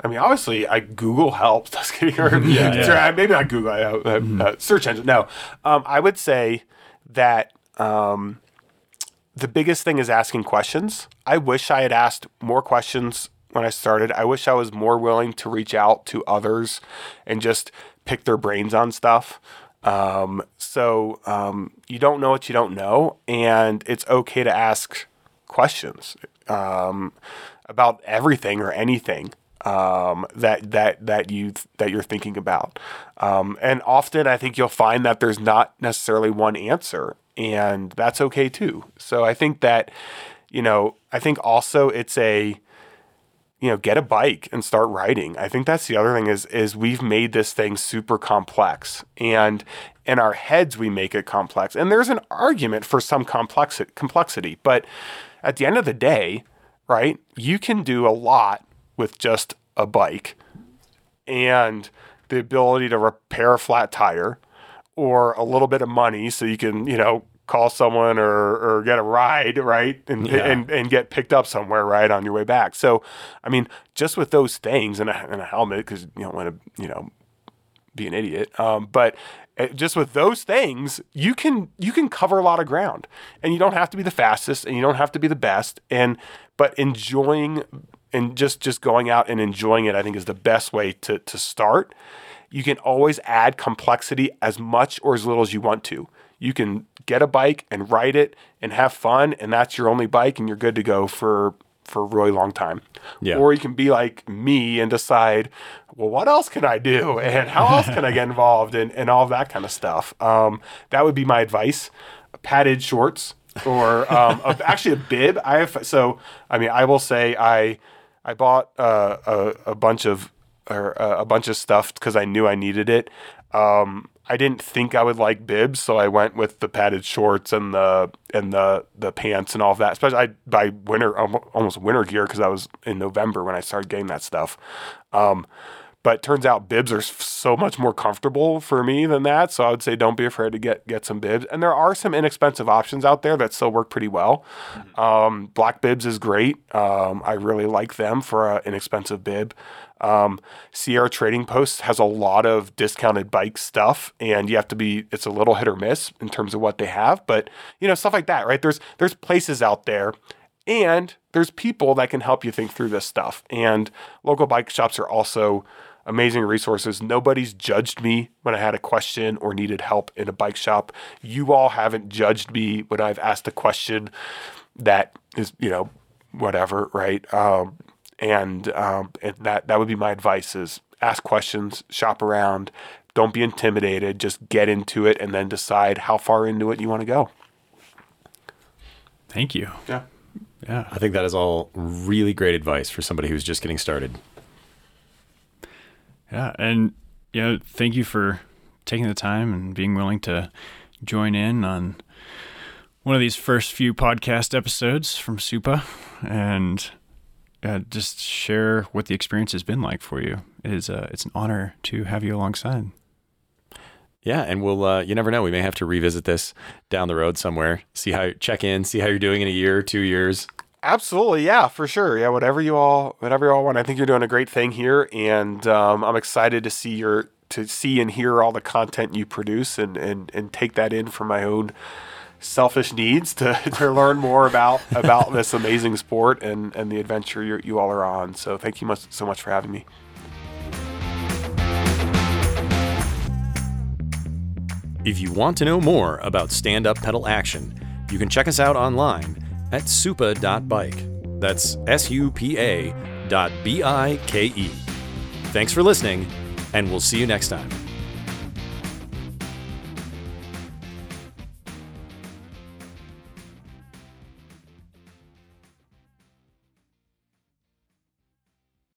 I mean, obviously, I Google helps. Just getting Or, Yeah, sorry, maybe not Google. I, uh, uh, search engine. No, um, I would say that um, the biggest thing is asking questions. I wish I had asked more questions when I started. I wish I was more willing to reach out to others and just pick their brains on stuff. Um, so um, you don't know what you don't know, and it's okay to ask questions um, about everything or anything um, that that that you that you're thinking about. Um, and often, I think you'll find that there's not necessarily one answer, and that's okay too. So I think that you know, I think also it's a you know, get a bike and start riding. I think that's the other thing is is we've made this thing super complex and in our heads we make it complex. And there's an argument for some complexity complexity, but at the end of the day, right? You can do a lot with just a bike and the ability to repair a flat tire or a little bit of money so you can, you know, call someone or, or get a ride, right? And, Yeah. and and get picked up somewhere, right, on your way back. So, I mean, just with those things and a, and a helmet, because you don't want to, you know, be an idiot. Um, but uh, just with those things, you can you can cover a lot of ground, and you don't have to be the fastest, and you don't have to be the best. And but enjoying and just just going out and enjoying it, I think, is the best way to to start. You can always add complexity as much or as little as you want to. You can get a bike and ride it and have fun, and that's your only bike, and you're good to go for for a really long time. Yeah. Or you can be like me and decide, well, what else can I do? And how else can I get involved and, and all that kind of stuff. Um, that would be my advice. Padded shorts or um, a, actually a bib. I have, so, I mean, I will say I, I bought uh, a, a bunch of, or uh, a bunch of stuff because I knew I needed it. Um, I didn't think I would like bibs, so I went with the padded shorts and the and the the pants and all of that. Especially I by winter almost winter gear because I was in November when I started getting that stuff. Um, but turns out bibs are so much more comfortable for me than that. So I would say don't be afraid to get get some bibs. And there are some inexpensive options out there that still work pretty well. Mm-hmm. Um, black bibs is great. Um, I really like them for an inexpensive bib. Um, Sierra Trading Post has a lot of discounted bike stuff, and you have to be. It's a little hit or miss in terms of what they have, but you know stuff like that, right? There's there's places out there, and there's people that can help you think through this stuff. And local bike shops are also amazing resources. Nobody's judged me when I had a question or needed help in a bike shop. You all haven't judged me when I've asked a question that is, you know, whatever, right? Um, and um, and that that would be my advice: is ask questions, shop around, don't be intimidated, just get into it, and then decide how far into it you want to go. Thank you. Yeah. Yeah. I think that is all really great advice for somebody who's just getting started. Yeah, and you know, thank you for taking the time and being willing to join in on one of these first few podcast episodes from Supa and uh, just share what the experience has been like for you. It is uh, it's an honor to have you alongside. Yeah, and we'll uh, you never know. We may have to revisit this down the road somewhere. See how check in, see how you're doing in a year, two years. Absolutely, yeah, for sure. Yeah, whatever you all, whatever you all want. I think you're doing a great thing here, and um, I'm excited to see your to see and hear all the content you produce, and and and take that in for my own selfish needs to, to learn more about about this amazing sport and and the adventure you you all are on. So thank you much so much for having me. If you want to know more about stand up pedal action, you can check us out online at supa.bike. That's S U P A dot B I K E. Thanks for listening, and we'll see you next time.